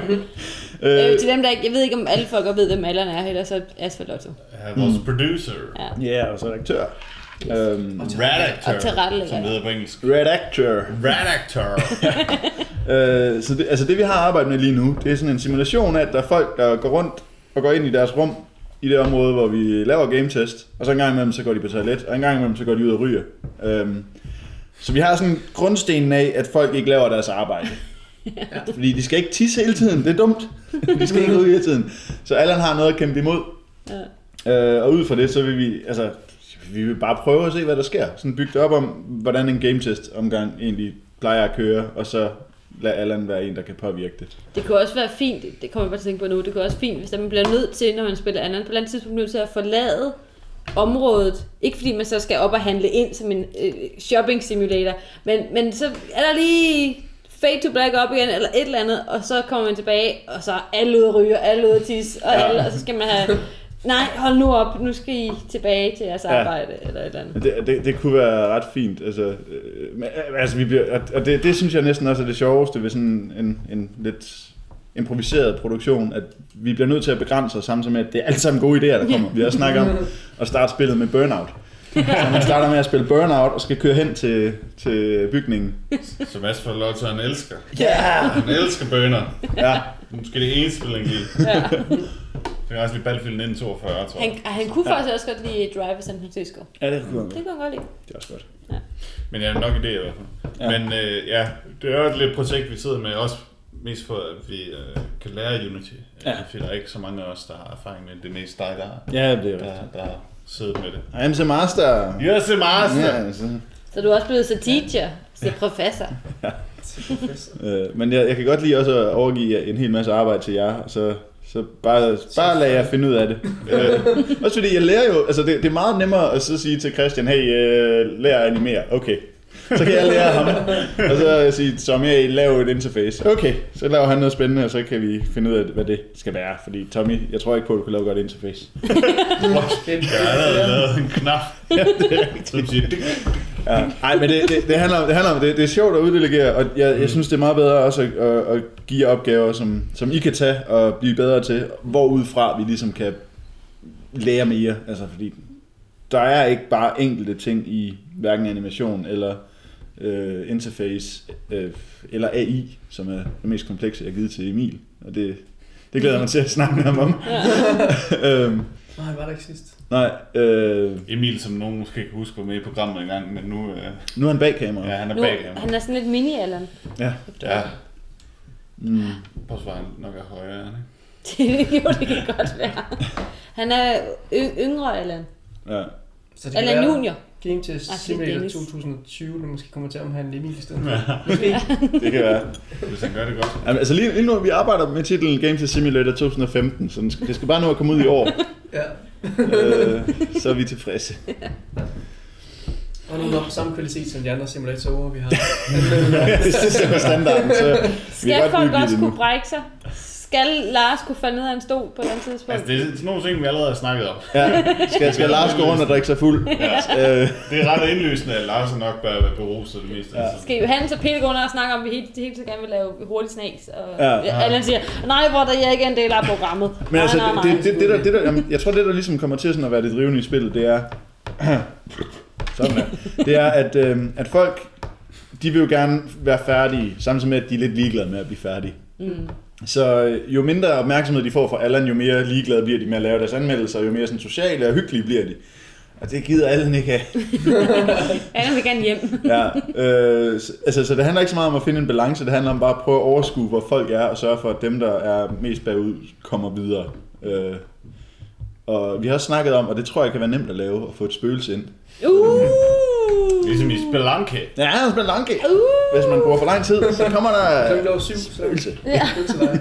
øh, til dem, der ikke, jeg ved ikke, om alle folk ved, hvem Allan er, ellers så Asfalt Lotto. Ja, vores producer, Ja. Ja, og så redaktør. Øhm, Redactor, Og tilrettelægger. som det hedder på engelsk. redactor. Redactor. Øh, så det, altså det vi har arbejdet med lige nu, det er sådan en simulation af, at der er folk, der går rundt og går ind i deres rum, i det område, hvor vi laver game test, og så en gang imellem, så går de på toilet, og en gang imellem, så går de ud og ryger. Øhm, så vi har sådan grundstenen af, at folk ikke laver deres arbejde. Fordi de skal ikke tisse hele tiden, det er dumt. De skal ikke ud hele tiden. Så Allan har noget at kæmpe imod. Ja. Øh, og ud fra det, så vil vi, altså, vi vil bare prøve at se, hvad der sker. Sådan bygge det op om, hvordan en game test omgang egentlig plejer at køre, og så lad Allan være en, der kan påvirke det. Det kunne også være fint, det kommer jeg bare til at tænke på nu, det kunne også fint, hvis man bliver nødt til, når man spiller anden, på et eller andet tidspunkt nødt til at forlade området. Ikke fordi man så skal op og handle ind som en øh, shopping simulator, men, men så er der lige fade to black op igen, eller et eller andet, og så kommer man tilbage, og så er alle ude at ryge, og alle ude at tisse, og, Ja. alle, og så skal man have, nej, hold nu op, nu skal I tilbage til jeres Ja. arbejde, eller et eller andet. Det, det, det kunne være ret fint. Altså, øh, men, øh, altså vi bliver, og- det, det synes jeg næsten også er det sjoveste ved sådan en, en lidt improviseret produktion, at vi bliver nødt til at begrænse os samtidig med, at det er alle sammen gode idéer, der kommer. Vi har snakket om at starte spillet med Burnout. Så man starter med at spille Burnout og skal køre hen til, til bygningen. Så Mads får lov til, at han elsker. Ja! Han elsker bønder. Ja, Måske det eneste spil, han lide. Ja. Det er også lige Battlefield 1942, tror Han, jeg. han kunne faktisk også godt lide Drive i San Francisco. ja det kunne Det godt. kunne han godt lide. Det er også godt. Men jeg har nok idé i hvert fald. Ja. Ja. Men øh, ja, det er jo et lidt projekt, vi sidder med. Også mest for, at vi øh, kan lære Unity. Ja. Ja. Fordi der er ikke så mange af os, der har erfaring med det. Det er mest dig, der, har- Ja, det er der, rigtigt. der har siddet med det. I'm the master. Yes, det er Master! Ja, altså. Så du er også blevet så teacher, så professor. Øh, men jeg, jeg kan godt lide også at overgive en hel masse arbejde til jer, og så, så bare, bare lad jer finde ud af det. øh, også fordi jeg lærer jo, altså det, det er meget nemmere at så sige til Christian, hey, øh, lær at animere, okay. Så kan jeg lære ham, og så sige, Tommy, hey, lav et interface. Okay, så laver han noget spændende, og så kan vi finde ud af, hvad det skal være. Fordi Tommy, jeg tror ikke på, at du kan lave godt interface. Jeg har allerede lavet en knap. ja, det er rigtigt. Ja. Ej, men det, det, det, handler om, det handler om, det, det er sjovt at uddelegere, og jeg, jeg synes, det er meget bedre også at, at, at give jer opgaver, som, som I kan tage og blive bedre til, hvorudfra vi ligesom kan lære mere. Altså, fordi der er ikke bare enkelte ting i hverken animation eller øh, interface øh, eller AI, som er det mest komplekse, jeg har givet til Emil. Og det, det glæder jeg mig til at snakke med ham om. øhm, Nej, var der ikke sidst? nej, øh, Emil, som nogen måske kan huske, var med i programmet engang, men nu, øh, nu er han bag kameraet. ja, han er Nu, bag ham. han er sådan lidt mini-Allan. Ja. Ja, Mm. var han nok er højere, er han ikke? Det, jo, det kan godt være. Han er y- yngre Allan. ja. Så det Allan Junior. Game Test Simulator Dennis. 2020, der måske kommer til at omhandle Emil i stedet. Måske. Det kan være. Hvis han gør det godt. Jamen, altså lige, lige nu, vi arbejder med titlen Game to Simulator 2015, så det skal bare nå at komme ud i år. Ja. øh, så er vi tilfredse. Og nu er på samme kvalitet som de andre simulatorer, vi har. Det er standarden, så vi kan Skal godt folk også kunne brække sig? Skal Lars kunne falde ned af en stol på et eller andet tidspunkt? Altså, det er sådan nogle ting, vi allerede har snakket om. Ja, skal, skal Lars gå rundt og drikke sig fuld? Ja. Øh, Det er ret indlysende, at Lars nok bør være beruset det meste af tiden. Skal Johannes og Peter gå under og snakke om, at vi helt, helt så gerne vil lave hurtigt snas? Og Ja. ja. Allan siger, nej, hvor der jeg ikke er en del af programmet. Men altså, nej, nej, nej. det, det, det, der, det der, jamen, jeg tror, det der ligesom kommer til sådan at være det drivende i spillet, det er, sådan der, det er, at, øh, at folk, de vil jo gerne være færdige, samtidig med, at de er lidt ligeglade med at blive færdige. Mm. Så øh, jo mindre opmærksomhed de får fra Allan, jo mere ligeglade bliver de med at lave deres anmeldelser, jo mere sådan sociale og hyggelige bliver de. Og det gider Allan ikke have. Allan vil gerne hjem. Ja, øh, så- altså, så det handler ikke så meget om at finde en balance, det handler om bare at prøve at overskue, hvor folk er, og sørge for, at dem, der er mest bagud, kommer videre. Øh, og vi har også snakket om, og det tror jeg kan være nemt at lave, at få et spøgelse ind. Uh! Ligesom i Spelunky. Ja, det er spændende Uh! Hvis man bruger for lang tid, så kommer der Klokken lov syv, så spøgelse. Ja.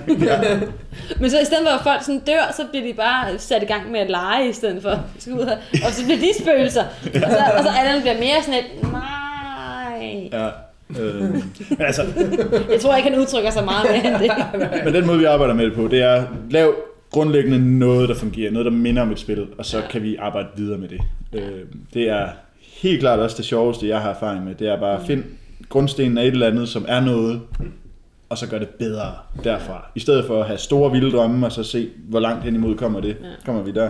dig. Men så i stedet for at folk sådan dør, så bliver de bare sat i gang med at lege i stedet for. Så. Og så bliver de spøgelser. Og så, og så Allan bliver mere sådan et, nej. Ja. Øh, altså, Jeg tror ikke, han udtrykker sig meget mere end det. men den måde, vi arbejder med det på, det er, lav grundlæggende noget, der fungerer, noget, der minder om et spil, og så kan vi arbejde videre med det. Øh, det er helt klart også det sjoveste, jeg har erfaring med, det er bare at finde grundstenen af et eller andet, som er noget, og så gøre det bedre derfra. I stedet for at have store vilde drømme, og så se, hvor langt hen imod kommer det. Ja. Kommer vi der.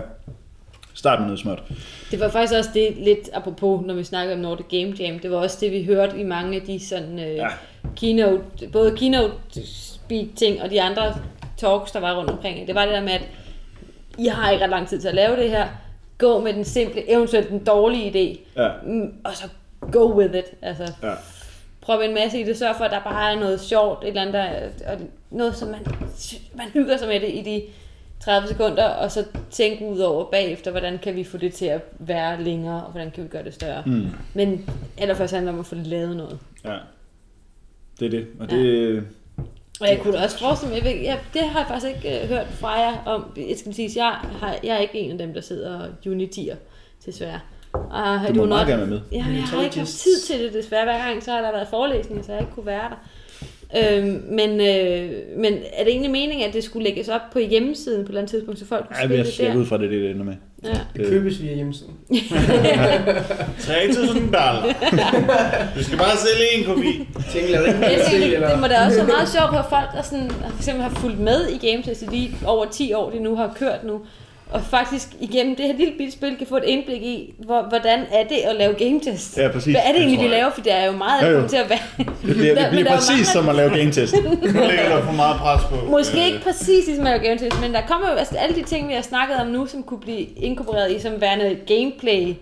Start med noget småt. Det var faktisk også det lidt apropos, når vi snakker om Nordic Game Jam. Det var også det, vi hørte i mange af de sådan øh, Ja. ja. keynote, både keynote speak ting og de andre talks, der var rundt omkring. Det var det der med, at I har ikke ret lang tid til at lave det her. Gå med den simple, eventuelt den dårlige idé, Ja. mm, og så go with it. Altså, Ja. prøv en masse i det. Sørg for, at der bare er noget sjovt, et eller andet, der, og noget, som man, man hygger sig med det i de 30 sekunder, og så tænke ud over bagefter, hvordan kan vi få det til at være længere, og hvordan kan vi gøre det større. Mm. Men allerførst handler det om at få lavet noget. ja. Det er det. Og det, Og jeg kunne også forestille mig, jeg, jeg, det har jeg faktisk ikke øh, hørt fra jer om. Jeg skal sige, jeg, har, jeg er ikke en af dem, der sidder og unitier, desværre. Og du må meget gerne være med. Ja, jeg har ikke haft tid til det desværre. Hver gang så har der været forelæsninger, så jeg ikke kunne være der. Øhm, men, øh, men er det egentlig meningen, at det skulle lægges op på hjemmesiden på et eller andet tidspunkt, så folk kunne Ja, spille jeg det der? ud fra det, det ender med. Ja. Det købes via hjemmesiden. 3000 dollar. Du skal bare sælge en kopi. Tænker jeg ikke Jeg tænker, det, det må da også være meget sjovt for folk, der sådan, for eksempel har fulgt med i Games i de over 10 år, de nu har kørt nu, og faktisk igennem det her lille bitte spil kan få et indblik i, hvor, hvordan er det at lave game test. Ja, præcis. Hvad er det egentlig, vi laver? For det er jo meget, Jo, at jo. komme til at være... Det bliver, det bliver der er præcis mange- som at lave game test. Nu ligger der for meget pres på. Måske ikke præcis ligesom at lave game test, men der kommer jo altså alle de ting, vi har snakket om nu, som kunne blive inkorporeret i som værende gameplay.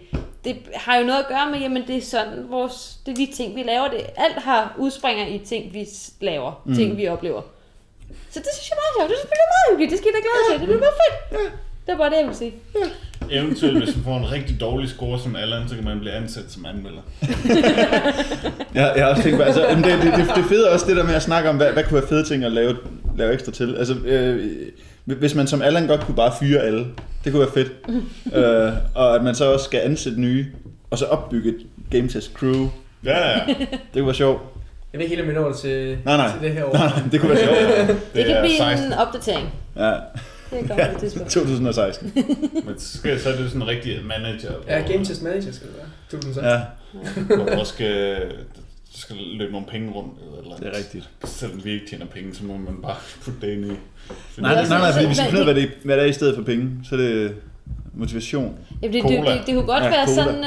Det har jo noget at gøre med, jamen det er sådan vores, det er de ting, vi laver. Det, alt har udspringer i ting, vi laver, mm. ting, vi oplever. Så det synes jeg er meget sjovt. Det er meget hyggeligt. Det skal jeg da glæde til. Det bliver bare fedt. Det var det, jeg ville sige. Eventuelt, hvis man får en rigtig dårlig score som Allan, så kan man blive ansat som anmelder. Jeg, jeg har også tænkt på, altså, det, det, det, det fede er også det der med at snakke om, hvad, hvad kunne være fede ting at lave, lave ekstra til. Altså, øh, hvis man som Allan godt kunne bare fyre alle, det kunne være fedt. øh, og at man så også skal ansætte nye, og så opbygge et game test crew, Ja, ja. det kunne være sjovt. Jeg ved ikke helt, om vi når det til, Nej, nej. til det her år. Nej, nej, det kunne være sjovt. Det, det kan er blive 16. en opdatering. Ja, Det kommer på et tidspunkt. 2016. Men så skal så er det sådan en rigtig manager. Ja, Game Test Manager skal det være. 2016. Ja, Hvor der skal, der skal løbe nogle penge rundt. Eller det er rigtigt. Selvom vi ikke tjener penge, så må man bare putte det ind i. Nej, nej, nej, nej fordi vi skal Men- finde ud af, hvad det, hvad det er i stedet for penge. Så er det motivation. Jamen, det, det, Cola. det, det kunne godt Ja, ja, være cola. sådan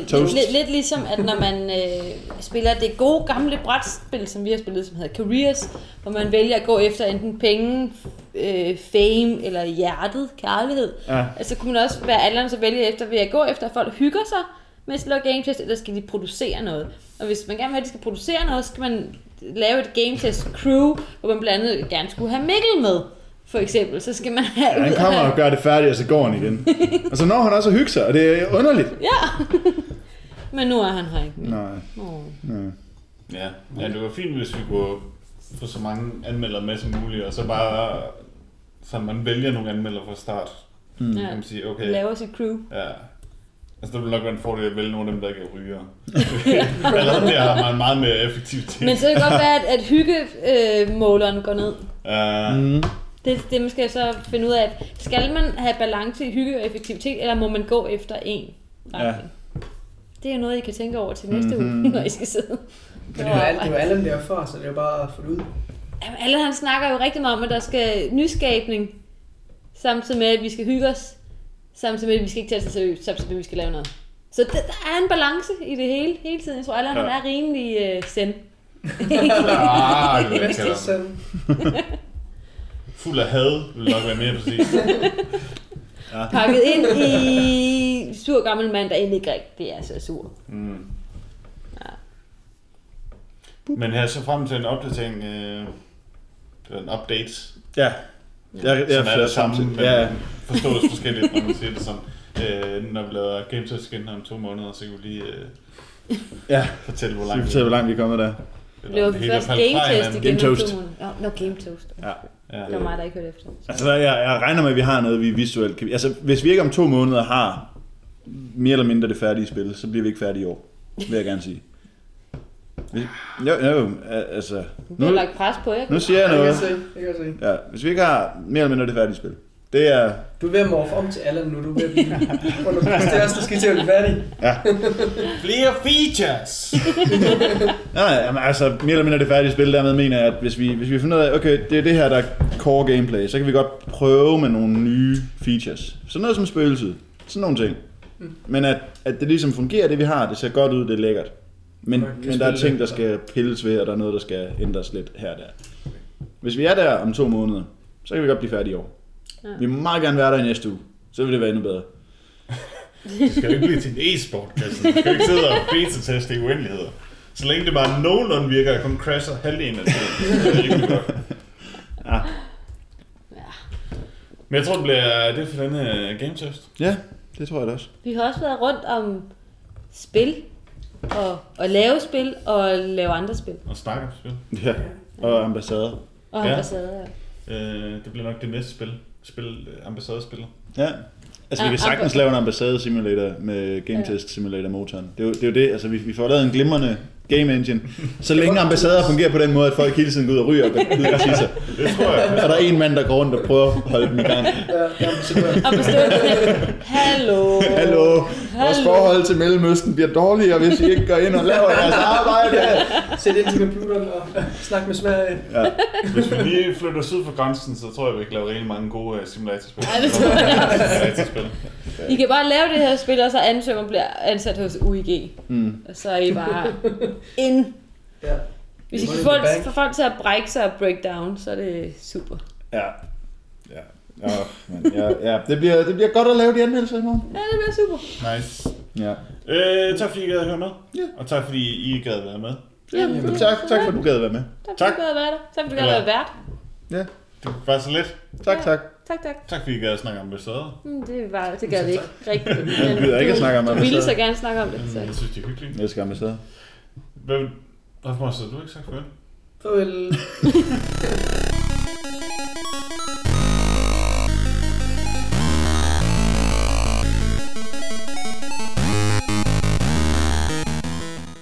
øh, Toast. lidt, lidt ligesom, at når man øh, spiller det gode gamle brætspil, som vi har spillet, som hedder Careers, hvor man vælger at gå efter enten penge, øh, fame eller hjertet, kærlighed. Ja. Altså kunne man også være alderen så vælge efter, vil jeg gå efter, at folk hygger sig, mens de laver game test, eller skal de producere noget? Og hvis man gerne vil have, at de skal producere noget, så skal man lave et game test crew, hvor man blandt andet gerne skulle have Mikkel med. For eksempel, så skal man have Han ud kommer og gør det færdigt, og så går han igen. Og så når han også at hygge sig, og det er underligt. Ja. Men nu er han her ikke. Nej, Åh. nej. Ja. ja, det var fint, hvis vi kunne få så mange anmeldere med som muligt, og så bare, så man vælger nogle anmeldere fra start. Mm. Kan man sige, okay, Laver sit crew. ja. Altså, det vil nok være en fordel at vælge nogle af dem, der ikke er ryger. Allerede der har man meget mere effektivitet. Men så kan det godt være, at, at hyggemåleren går ned. Uh, Mm. Det, det man skal så finde ud af, at skal man have balance i hygge og effektivitet, eller må man gå efter en retning? Det er jo noget, I kan tænke over til næste Mhm. uge, når I skal sidde. Men det er jo alt, det er Allan der før, så det er jo bare at få det ud. Jamen, alle han snakker jo rigtig meget om, at der skal nyskabning, samtidig med, at vi skal hygge os, samtidig med, at vi skal ikke tage det seriøst, samtidig med, at vi skal lave noget. Så det, der er en balance i det hele, hele tiden. Jeg tror, alle han Ja. er rimelig øh, send. ah, det vil jeg Bedste kalde ham. sådan. Fuld af had, vil nok være mere præcis. Pakket ind i sur gammel mand, der egentlig ikke rigtig er så sur. Mm. Ja. Men her så frem til en opdatering, øh, en update, Ja. Jeg, jeg, som er det samme, men Ja, forstås forskelligt, når man siger det sådan. Øh, når vi laver game test igen om to måneder, så kan vi lige øh, ja. fortælle, hvor langt vi fortæller, hvor langt vi er kommet der. Er først faldet game fra test hinanden. igen Game om toast. to måneder? Nå, no, game toast. Ja. Ja. Det var mig, der ikke hørte efter. Altså, jeg, jeg regner med, at vi har noget, vi visuelt kan... Altså, hvis vi ikke om to måneder har mere eller mindre det færdige spil, så bliver vi ikke færdige i år, vil jeg gerne sige. Hvis, jo, jo, altså... Du Nu, har lagt pres på jer. nu siger jeg Jeg kan noget. se, jeg kan se. Ja, hvis vi ikke har mere eller mindre det færdige spil, det er... Du er ved at morfe om til Allan nu, du er ved at blive... Det er også, der skal til at blive færdig. Flere features! Nej, nej, jamen, altså mere eller mindre det færdige spil, dermed mener jeg, at hvis vi, hvis vi finder ud af, okay, det er det her, der er core gameplay, så kan vi godt prøve med nogle nye features. Sådan noget som spøgelset, sådan nogle ting. Men at, at det ligesom fungerer, det vi har, det ser godt ud, det er lækkert. Men, men der er ting, der skal pilles ved, og der er noget, der skal ændres lidt her og der. Hvis vi er der om to måneder, så kan vi godt blive færdige i år. Ja. Vi må meget gerne være der i næste uge, så vil det være endnu bedre. Det skal jo ikke blive til en e-sport, Christian. Du skal ikke sidde og beta-teste i uendeligheder. Så længe det bare nogenlunde virker, og kun crasher halvdelen af så er det rimelig godt. Ja. Men jeg tror, det bliver det for denne game test. Ja, det tror jeg da også. Vi har også været rundt om spil, og, og lave spil, og lave andre spil. Og snakke om spil. Ja, og ambassader. Og Ja. ja. ambassader, ja. Øh, det bliver nok det næste spil. Spil øh, ambassadespiller. Ja. Altså, vi kan sagtens lave en ambassade simulator med game test simulator motoren. Det er, jo, det er jo det, altså vi, vi får lavet en glimrende game engine. Så længe ambassader fungerer på den måde, at folk hele tiden går ud og ryger og går sig. Det tror jeg. Og der er en mand, der går rundt og prøver at holde dem i gang. Ja, ja, hallo. Hallo, vores forhold til Mellemøsten bliver dårligere, hvis I ikke går ind og laver jeres arbejde. Sæt ind til computeren og snak med Sverige. Ja. Hvis vi lige flytter syd for grænsen, så tror jeg, vi kan lave rigtig mange gode uh, simulatorspil. Ja, det tror jeg. I kan bare lave det her spil, og så ansøge, om man bliver ansat hos UIG. Mm. Og så er I bare ind. Ja. Hvis I kan få, folk til at brække sig og break down, så er det super. Ja. Ja. Ja, men, ja, ja. Det, bliver, det bliver godt at lave de anmeldelser i morgen. Ja, det bliver super. Nice. Ja. Øh, tak fordi I gad at høre med. Ja. Og tak fordi I gad at være med. Ja, Men tak, tak for, at du gad være med. Tak Tak. for, at du gad at være der. Tak for, at du gad at være vært. Ja. Det var så lidt. Tak, tak. Tak, tak. Tak fordi I gad at snakke om ambassader. Mm, Det, var, det gad vi ikke rigtigt. Jeg gider ikke at snakke om Du ville ambassader. så gerne snakke om det. Så. Jeg synes, det er hyggeligt. Jeg skal med stedet. Hvad, Rasmus, har du ikke sagt farvel? Farvel.